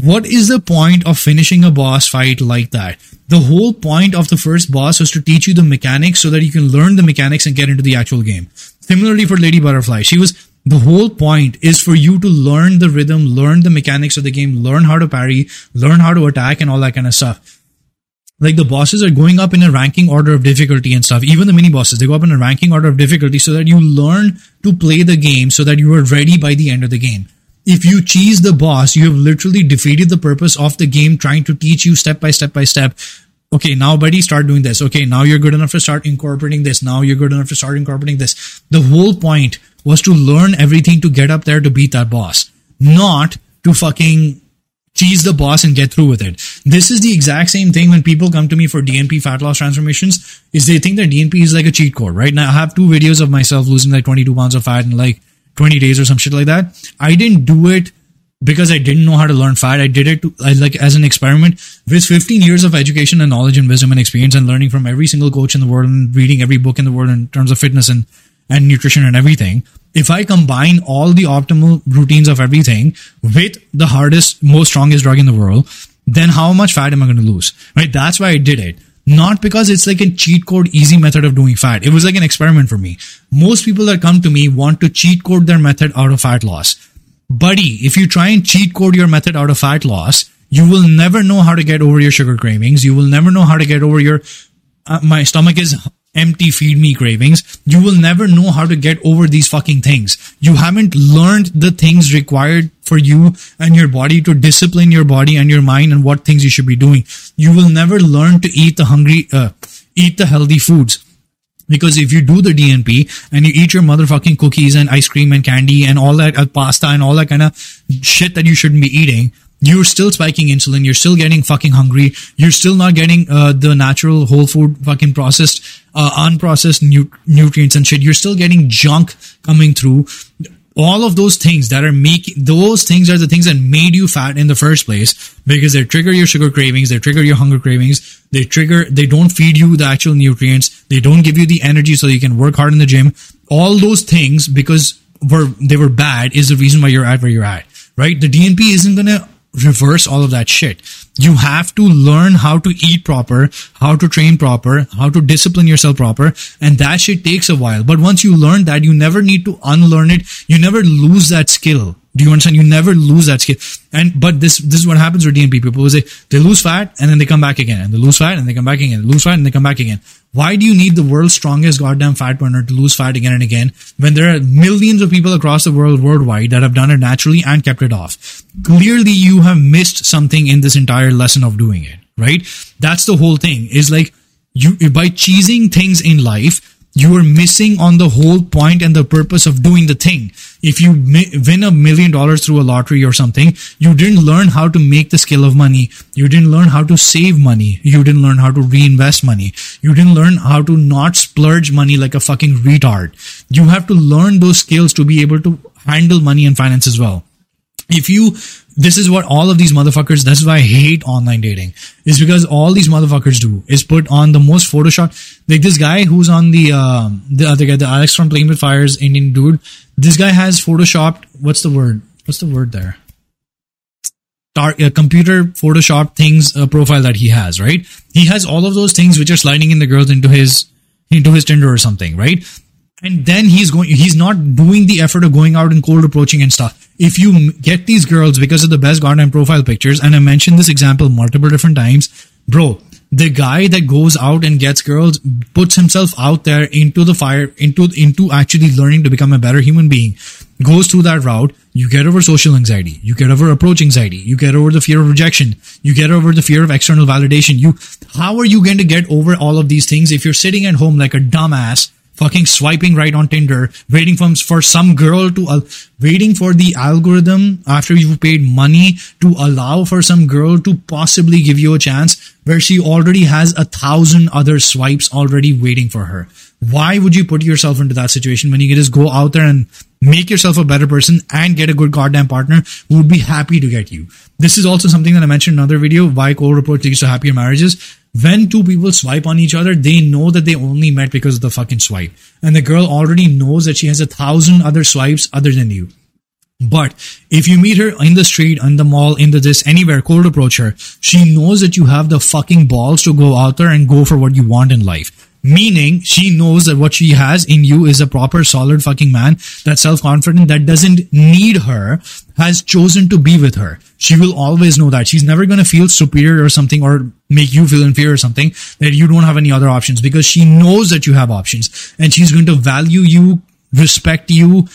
What is the point of finishing a boss fight like that? The whole point of the first boss was to teach you the mechanics so that you can learn the mechanics and get into the actual game. Similarly for Lady Butterfly, she was the whole point is for you to learn the rhythm, learn the mechanics of the game, learn how to parry, learn how to attack and all that kind of stuff like the bosses are going up in a ranking order of difficulty and stuff. Even the mini bosses, they go up in a ranking order of difficulty so that you learn to play the game so that you are ready by the end of the game. If you cheese the boss, you have literally defeated the purpose of the game trying to teach you step by step by step. Okay, now buddy, start doing this. Okay, now you're good enough to start incorporating this. Now you're good enough to start incorporating this. The whole point was to learn everything to get up there to beat that boss, not to fucking cheese the boss and get through with it. This is the exact same thing when people come to me for DNP fat loss transformations is they think that DNP is like a cheat code, right? Now I have two videos of myself losing like 22 pounds of fat in like 20 days or some shit like that. I didn't do it because I didn't know how to learn fat. I did it to, like as an experiment with 15 years of education and knowledge and wisdom and experience and learning from every single coach in the world and reading every book in the world in terms of fitness and, and nutrition and everything if I combine all the optimal routines of everything with the hardest, most strongest drug in the world, then how much fat am I going to lose? Right? That's why I did it. Not because it's like a cheat code, easy method of doing fat. It was like an experiment for me. Most people that come to me want to cheat code their method out of fat loss. Buddy, if you try and cheat code your method out of fat loss, you will never know how to get over your sugar cravings. You will never know how to get over your, uh, my stomach is empty feed me cravings. You will never know how to get over these fucking things. You haven't learned the things required for you and your body to discipline your body and your mind and what things you should be doing. You will never learn to eat the hungry, uh, eat the healthy foods. Because if you do the DNP and you eat your motherfucking cookies and ice cream and candy and all that uh, pasta and all that kind of shit that you shouldn't be eating, you're still spiking insulin. You're still getting fucking hungry. You're still not getting uh, the natural whole food fucking processed, uh, unprocessed nu- nutrients and shit. You're still getting junk coming through. All of those things that are making, those things are the things that made you fat in the first place because they trigger your sugar cravings. They trigger your hunger cravings. They trigger, they don't feed you the actual nutrients. They don't give you the energy so you can work hard in the gym. All those things because were, they were bad is the reason why you're at where you're at, right? The DNP isn't to reverse all of that shit. You have to learn how to eat proper, how to train proper, how to discipline yourself proper, and that shit takes a while. But once you learn that, you never need to unlearn it. You never lose that skill. Do you understand? You never lose that skill. And but this this is what happens with DNP people. They lose fat and then they come back again, and they lose fat and they come back again, they lose fat and they come back again. Why do you need the world's strongest goddamn fat burner to lose fat again and again when there are millions of people across the world worldwide that have done it naturally and kept it off? Clearly, you have missed something in this entire lesson of doing it. Right? That's the whole thing. Is like you by cheesing things in life you are missing on the whole point and the purpose of doing the thing. If you win a million dollars through a lottery or something, you didn't learn how to make the skill of money. You didn't learn how to save money. You didn't learn how to reinvest money. You didn't learn how to not splurge money like a fucking retard. You have to learn those skills to be able to handle money and finance as well. If you this is what all of these motherfuckers, that's why I hate online dating, is because all these motherfuckers do is put on the most Photoshop. Like this guy who's on the, uh, the other guy, the Alex from Playing with Fire's Indian dude, this guy has Photoshopped, what's the word? What's the word there? Tar- uh, computer Photoshop things, uh, profile that he has, right? He has all of those things which are sliding in the girls into his, into his Tinder or something, right? And then he's going, he's not doing the effort of going out and cold approaching and stuff if you get these girls because of the best goddamn profile pictures, and I mentioned this example multiple different times, bro, the guy that goes out and gets girls puts himself out there into the fire, into, into actually learning to become a better human being, goes through that route. You get over social anxiety. You get over approach anxiety. You get over the fear of rejection. You get over the fear of external validation. You, how are you going to get over all of these things if you're sitting at home like a dumbass fucking swiping right on Tinder, waiting for, for some girl to, uh, waiting for the algorithm after you've paid money to allow for some girl to possibly give you a chance where she already has a thousand other swipes already waiting for her. Why would you put yourself into that situation when you can just go out there and make yourself a better person and get a good goddamn partner who would be happy to get you? This is also something that I mentioned in another video, why cold report leads to happier marriages when two people swipe on each other, they know that they only met because of the fucking swipe. And the girl already knows that she has a thousand other swipes other than you. But if you meet her in the street, in the mall, in the this, anywhere, cold approach her, she knows that you have the fucking balls to go out there and go for what you want in life. Meaning, she knows that what she has in you is a proper, solid fucking man that's self-confident, that doesn't need her, has chosen to be with her. She will always know that. She's never gonna feel superior or something or make you feel inferior or something that you don't have any other options because she knows that you have options and she's going to value you, respect you,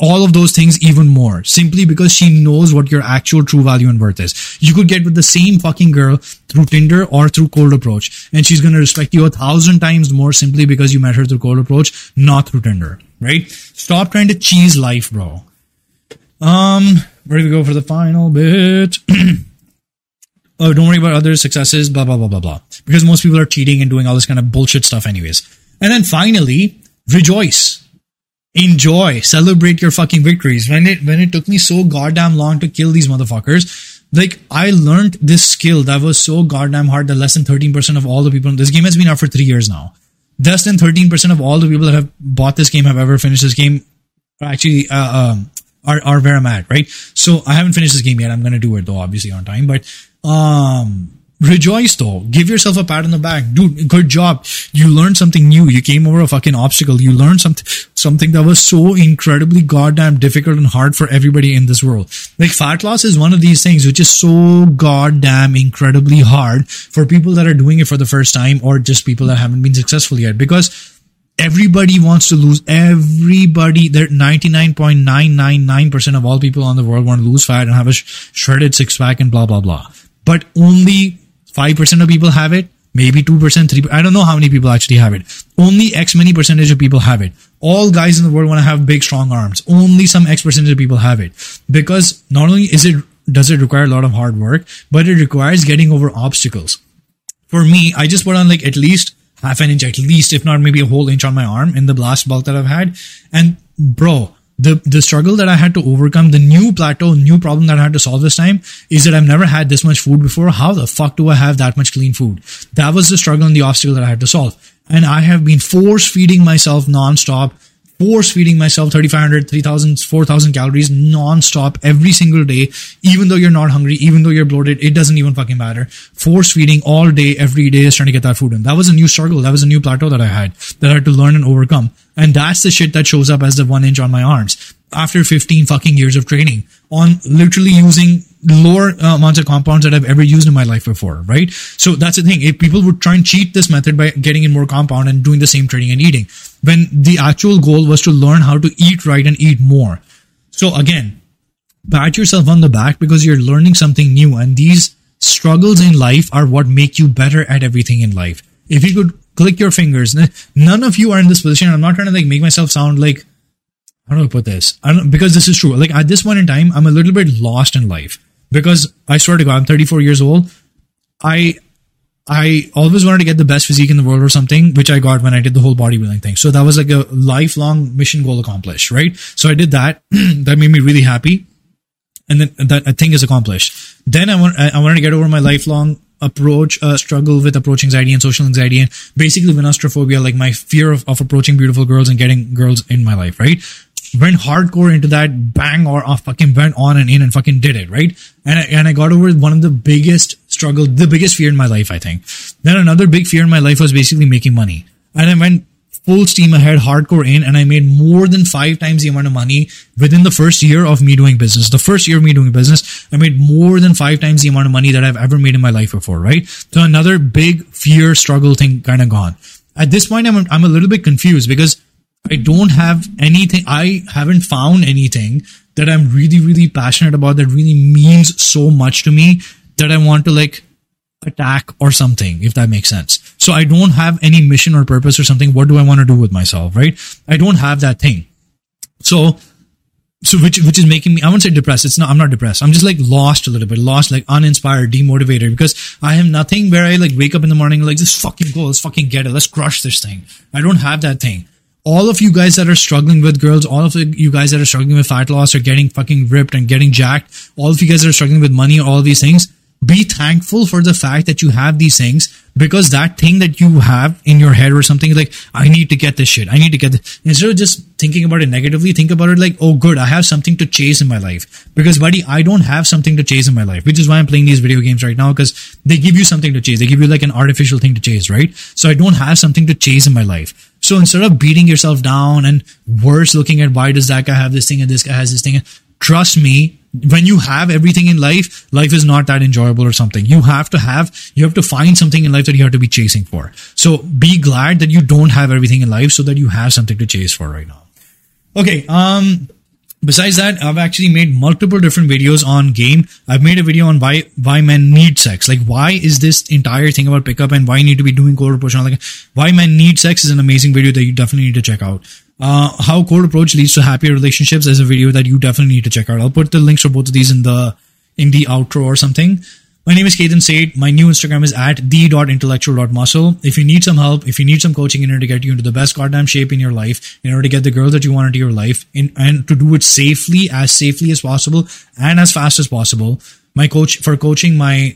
all of those things even more simply because she knows what your actual true value and worth is. You could get with the same fucking girl through Tinder or through cold approach and she's going to respect you a thousand times more simply because you met her through cold approach, not through Tinder, right? Stop trying to cheese life, bro. Um, where do we go for the final bit? oh, don't worry about other successes, blah, blah, blah, blah, blah. Because most people are cheating and doing all this kind of bullshit stuff anyways. And then finally, rejoice enjoy, celebrate your fucking victories. When it when it took me so goddamn long to kill these motherfuckers, like I learned this skill that was so goddamn hard that less than 13% of all the people in this game has been out for three years now. Less than 13% of all the people that have bought this game have ever finished this game actually uh, um, are, are where I'm at, right? So I haven't finished this game yet. I'm gonna do it though, obviously on time, but um rejoice though. Give yourself a pat on the back. Dude, good job. You learned something new. You came over a fucking obstacle. You learned something, something that was so incredibly goddamn difficult and hard for everybody in this world. Like fat loss is one of these things which is so goddamn incredibly hard for people that are doing it for the first time or just people that haven't been successful yet because everybody wants to lose everybody they're 99.999% of all people on the world want to lose fat and have a sh- shredded six pack and blah blah blah but only 5% of people have it, maybe 2%, 3%. I don't know how many people actually have it. Only X many percentage of people have it. All guys in the world want to have big, strong arms. Only some X percentage of people have it. Because not only is it, does it require a lot of hard work, but it requires getting over obstacles. For me, I just put on like at least half an inch, at least, if not maybe a whole inch on my arm in the blast bulk that I've had. And bro, the the struggle that I had to overcome, the new plateau, new problem that I had to solve this time is that I've never had this much food before. How the fuck do I have that much clean food? That was the struggle and the obstacle that I had to solve. And I have been force feeding myself nonstop force feeding myself 3500 3000 4000 calories non-stop every single day. Even though you're not hungry even though you're bloated it doesn't even fucking matter. Force feeding all day every day is trying to get that food in. That was a new struggle. That was a new plateau that i had that i had to learn and overcome. And that's the shit that shows up as the one inch on my arms. After 15 fucking years of training on literally using lower uh, amounts of compounds that I've ever used in my life before, right? So that's the thing. If people would try and cheat this method by getting in more compound and doing the same training and eating, when the actual goal was to learn how to eat right and eat more. So again, pat yourself on the back because you're learning something new and these struggles in life are what make you better at everything in life. If you could click your fingers, none of you are in this position. I'm not trying to like make myself sound like how do I put this? I don't because this is true. Like at this point in time, I'm a little bit lost in life because I swear to God, I'm 34 years old. I I always wanted to get the best physique in the world or something, which I got when I did the whole bodybuilding thing. So that was like a lifelong mission goal accomplished, right? So I did that. that made me really happy. And then that thing is accomplished. Then I want, I wanted to get over my lifelong approach, uh, struggle with approach anxiety and social anxiety and basically venustraphobia, like my fear of, of approaching beautiful girls and getting girls in my life, right? Went hardcore into that bang or I fucking went on and in and fucking did it, right? And I, and I got over one of the biggest struggle, the biggest fear in my life, I think. Then another big fear in my life was basically making money. And I went full steam ahead, hardcore in, and I made more than five times the amount of money within the first year of me doing business. The first year of me doing business, I made more than five times the amount of money that I've ever made in my life before, right? So another big fear struggle thing kind of gone. At this point, I'm, I'm a little bit confused because I don't have anything, I haven't found anything that I'm really, really passionate about that really means so much to me that I want to like attack or something, if that makes sense. So I don't have any mission or purpose or something. What do I want to do with myself, right? I don't have that thing. So, so which, which is making me, I won't say depressed. It's not, I'm not depressed. I'm just like lost a little bit, lost, like uninspired, demotivated because I have nothing where I like wake up in the morning, like, just fucking go, let's fucking get it. Let's crush this thing. I don't have that thing all of you guys that are struggling with girls, all of you guys that are struggling with fat loss or getting fucking ripped and getting jacked, all of you guys that are struggling with money, all these things, be thankful for the fact that you have these things because that thing that you have in your head or something like i need to get this shit. I need to get this instead of just thinking about it negatively think about it like oh good i have something to chase in my life. Because buddy i don't have something to chase in my life which is why i'm playing these video games right now because they give you something to chase. They give you like an artificial thing to chase right? So i don't have something to chase in my life so instead of beating yourself down and worse looking at why does that guy have this thing and this guy has this thing trust me when you have everything in life life is not that enjoyable or something. You have to have you have to find something in life that you have to be chasing for. So be glad that you don't have everything in life so that you have something to chase for right now. Okay um besides that i've actually made multiple different videos on game. I've made a video on why why men need sex. Like why is this entire thing about pickup and why you need to be doing cold approach and all like why men need sex is an amazing video that you definitely need to check out. Uh, how cold approach leads to happier relationships is a video that you definitely need to check out. I'll put the links for both of these in the in the outro or something my name is Ketan Said. My new Instagram is at the.intellectual.muscle. If you need some help, if you need some coaching in order to get you into the best goddamn shape in your life, in order to get the girl that you want into your life, in, and to do it safely, as safely as possible, and as fast as possible, my coach for coaching, my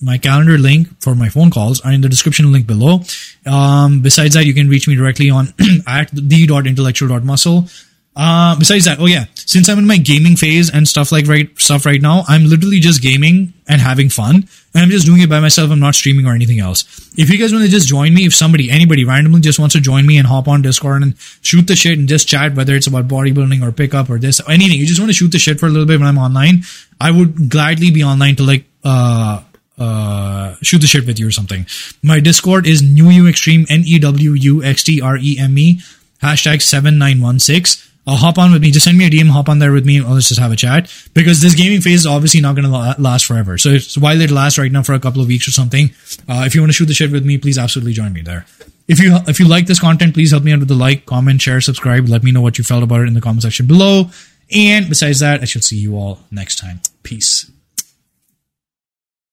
my calendar link for my phone calls are in the description link below. Um, besides that, you can reach me directly on at the.intellectual.muscle. Uh, besides that, oh yeah, since I'm in my gaming phase and stuff like right stuff right now, I'm literally just gaming and having fun, and I'm just doing it by myself. I'm not streaming or anything else. If you guys want to just join me, if somebody, anybody randomly just wants to join me and hop on Discord and shoot the shit and just chat, whether it's about bodybuilding or pickup or this, or anything, you just want to shoot the shit for a little bit when I'm online, I would gladly be online to like, uh, uh, shoot the shit with you or something. My Discord is New Extreme, N E W U X T R E M E, hashtag 7916 uh, hop on with me. Just send me a DM, hop on there with me. let's just have a chat because this gaming phase is obviously not going to last forever. So while it lasts right now for a couple of weeks or something, uh, if you want to shoot the shit with me, please absolutely join me there. If you if you like this content, please help me out with the like, comment, share, subscribe. Let me know what you felt about it in the comment section below. And besides that, I shall see you all next time. Peace.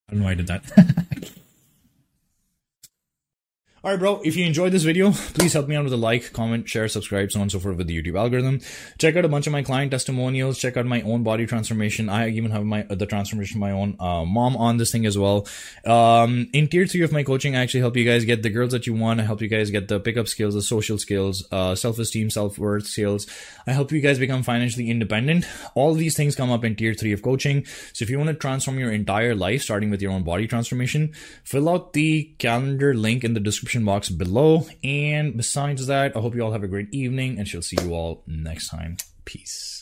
I don't know why I did that. All right, bro. If you enjoyed this video, please help me out with a like, comment, share, subscribe, so on and so forth with the YouTube algorithm. Check out a bunch of my client testimonials. Check out my own body transformation. I even have my the transformation of my own uh, mom on this thing as well. Um, in tier three of my coaching, I actually help you guys get the girls that you want. I help you guys get the pickup skills, the social skills, uh, self esteem, self worth skills. I help you guys become financially independent. All these things come up in tier three of coaching. So if you want to transform your entire life, starting with your own body transformation, fill out the calendar link in the description description box below. And besides that, I hope you all have a great evening and she'll see you all next time. Peace.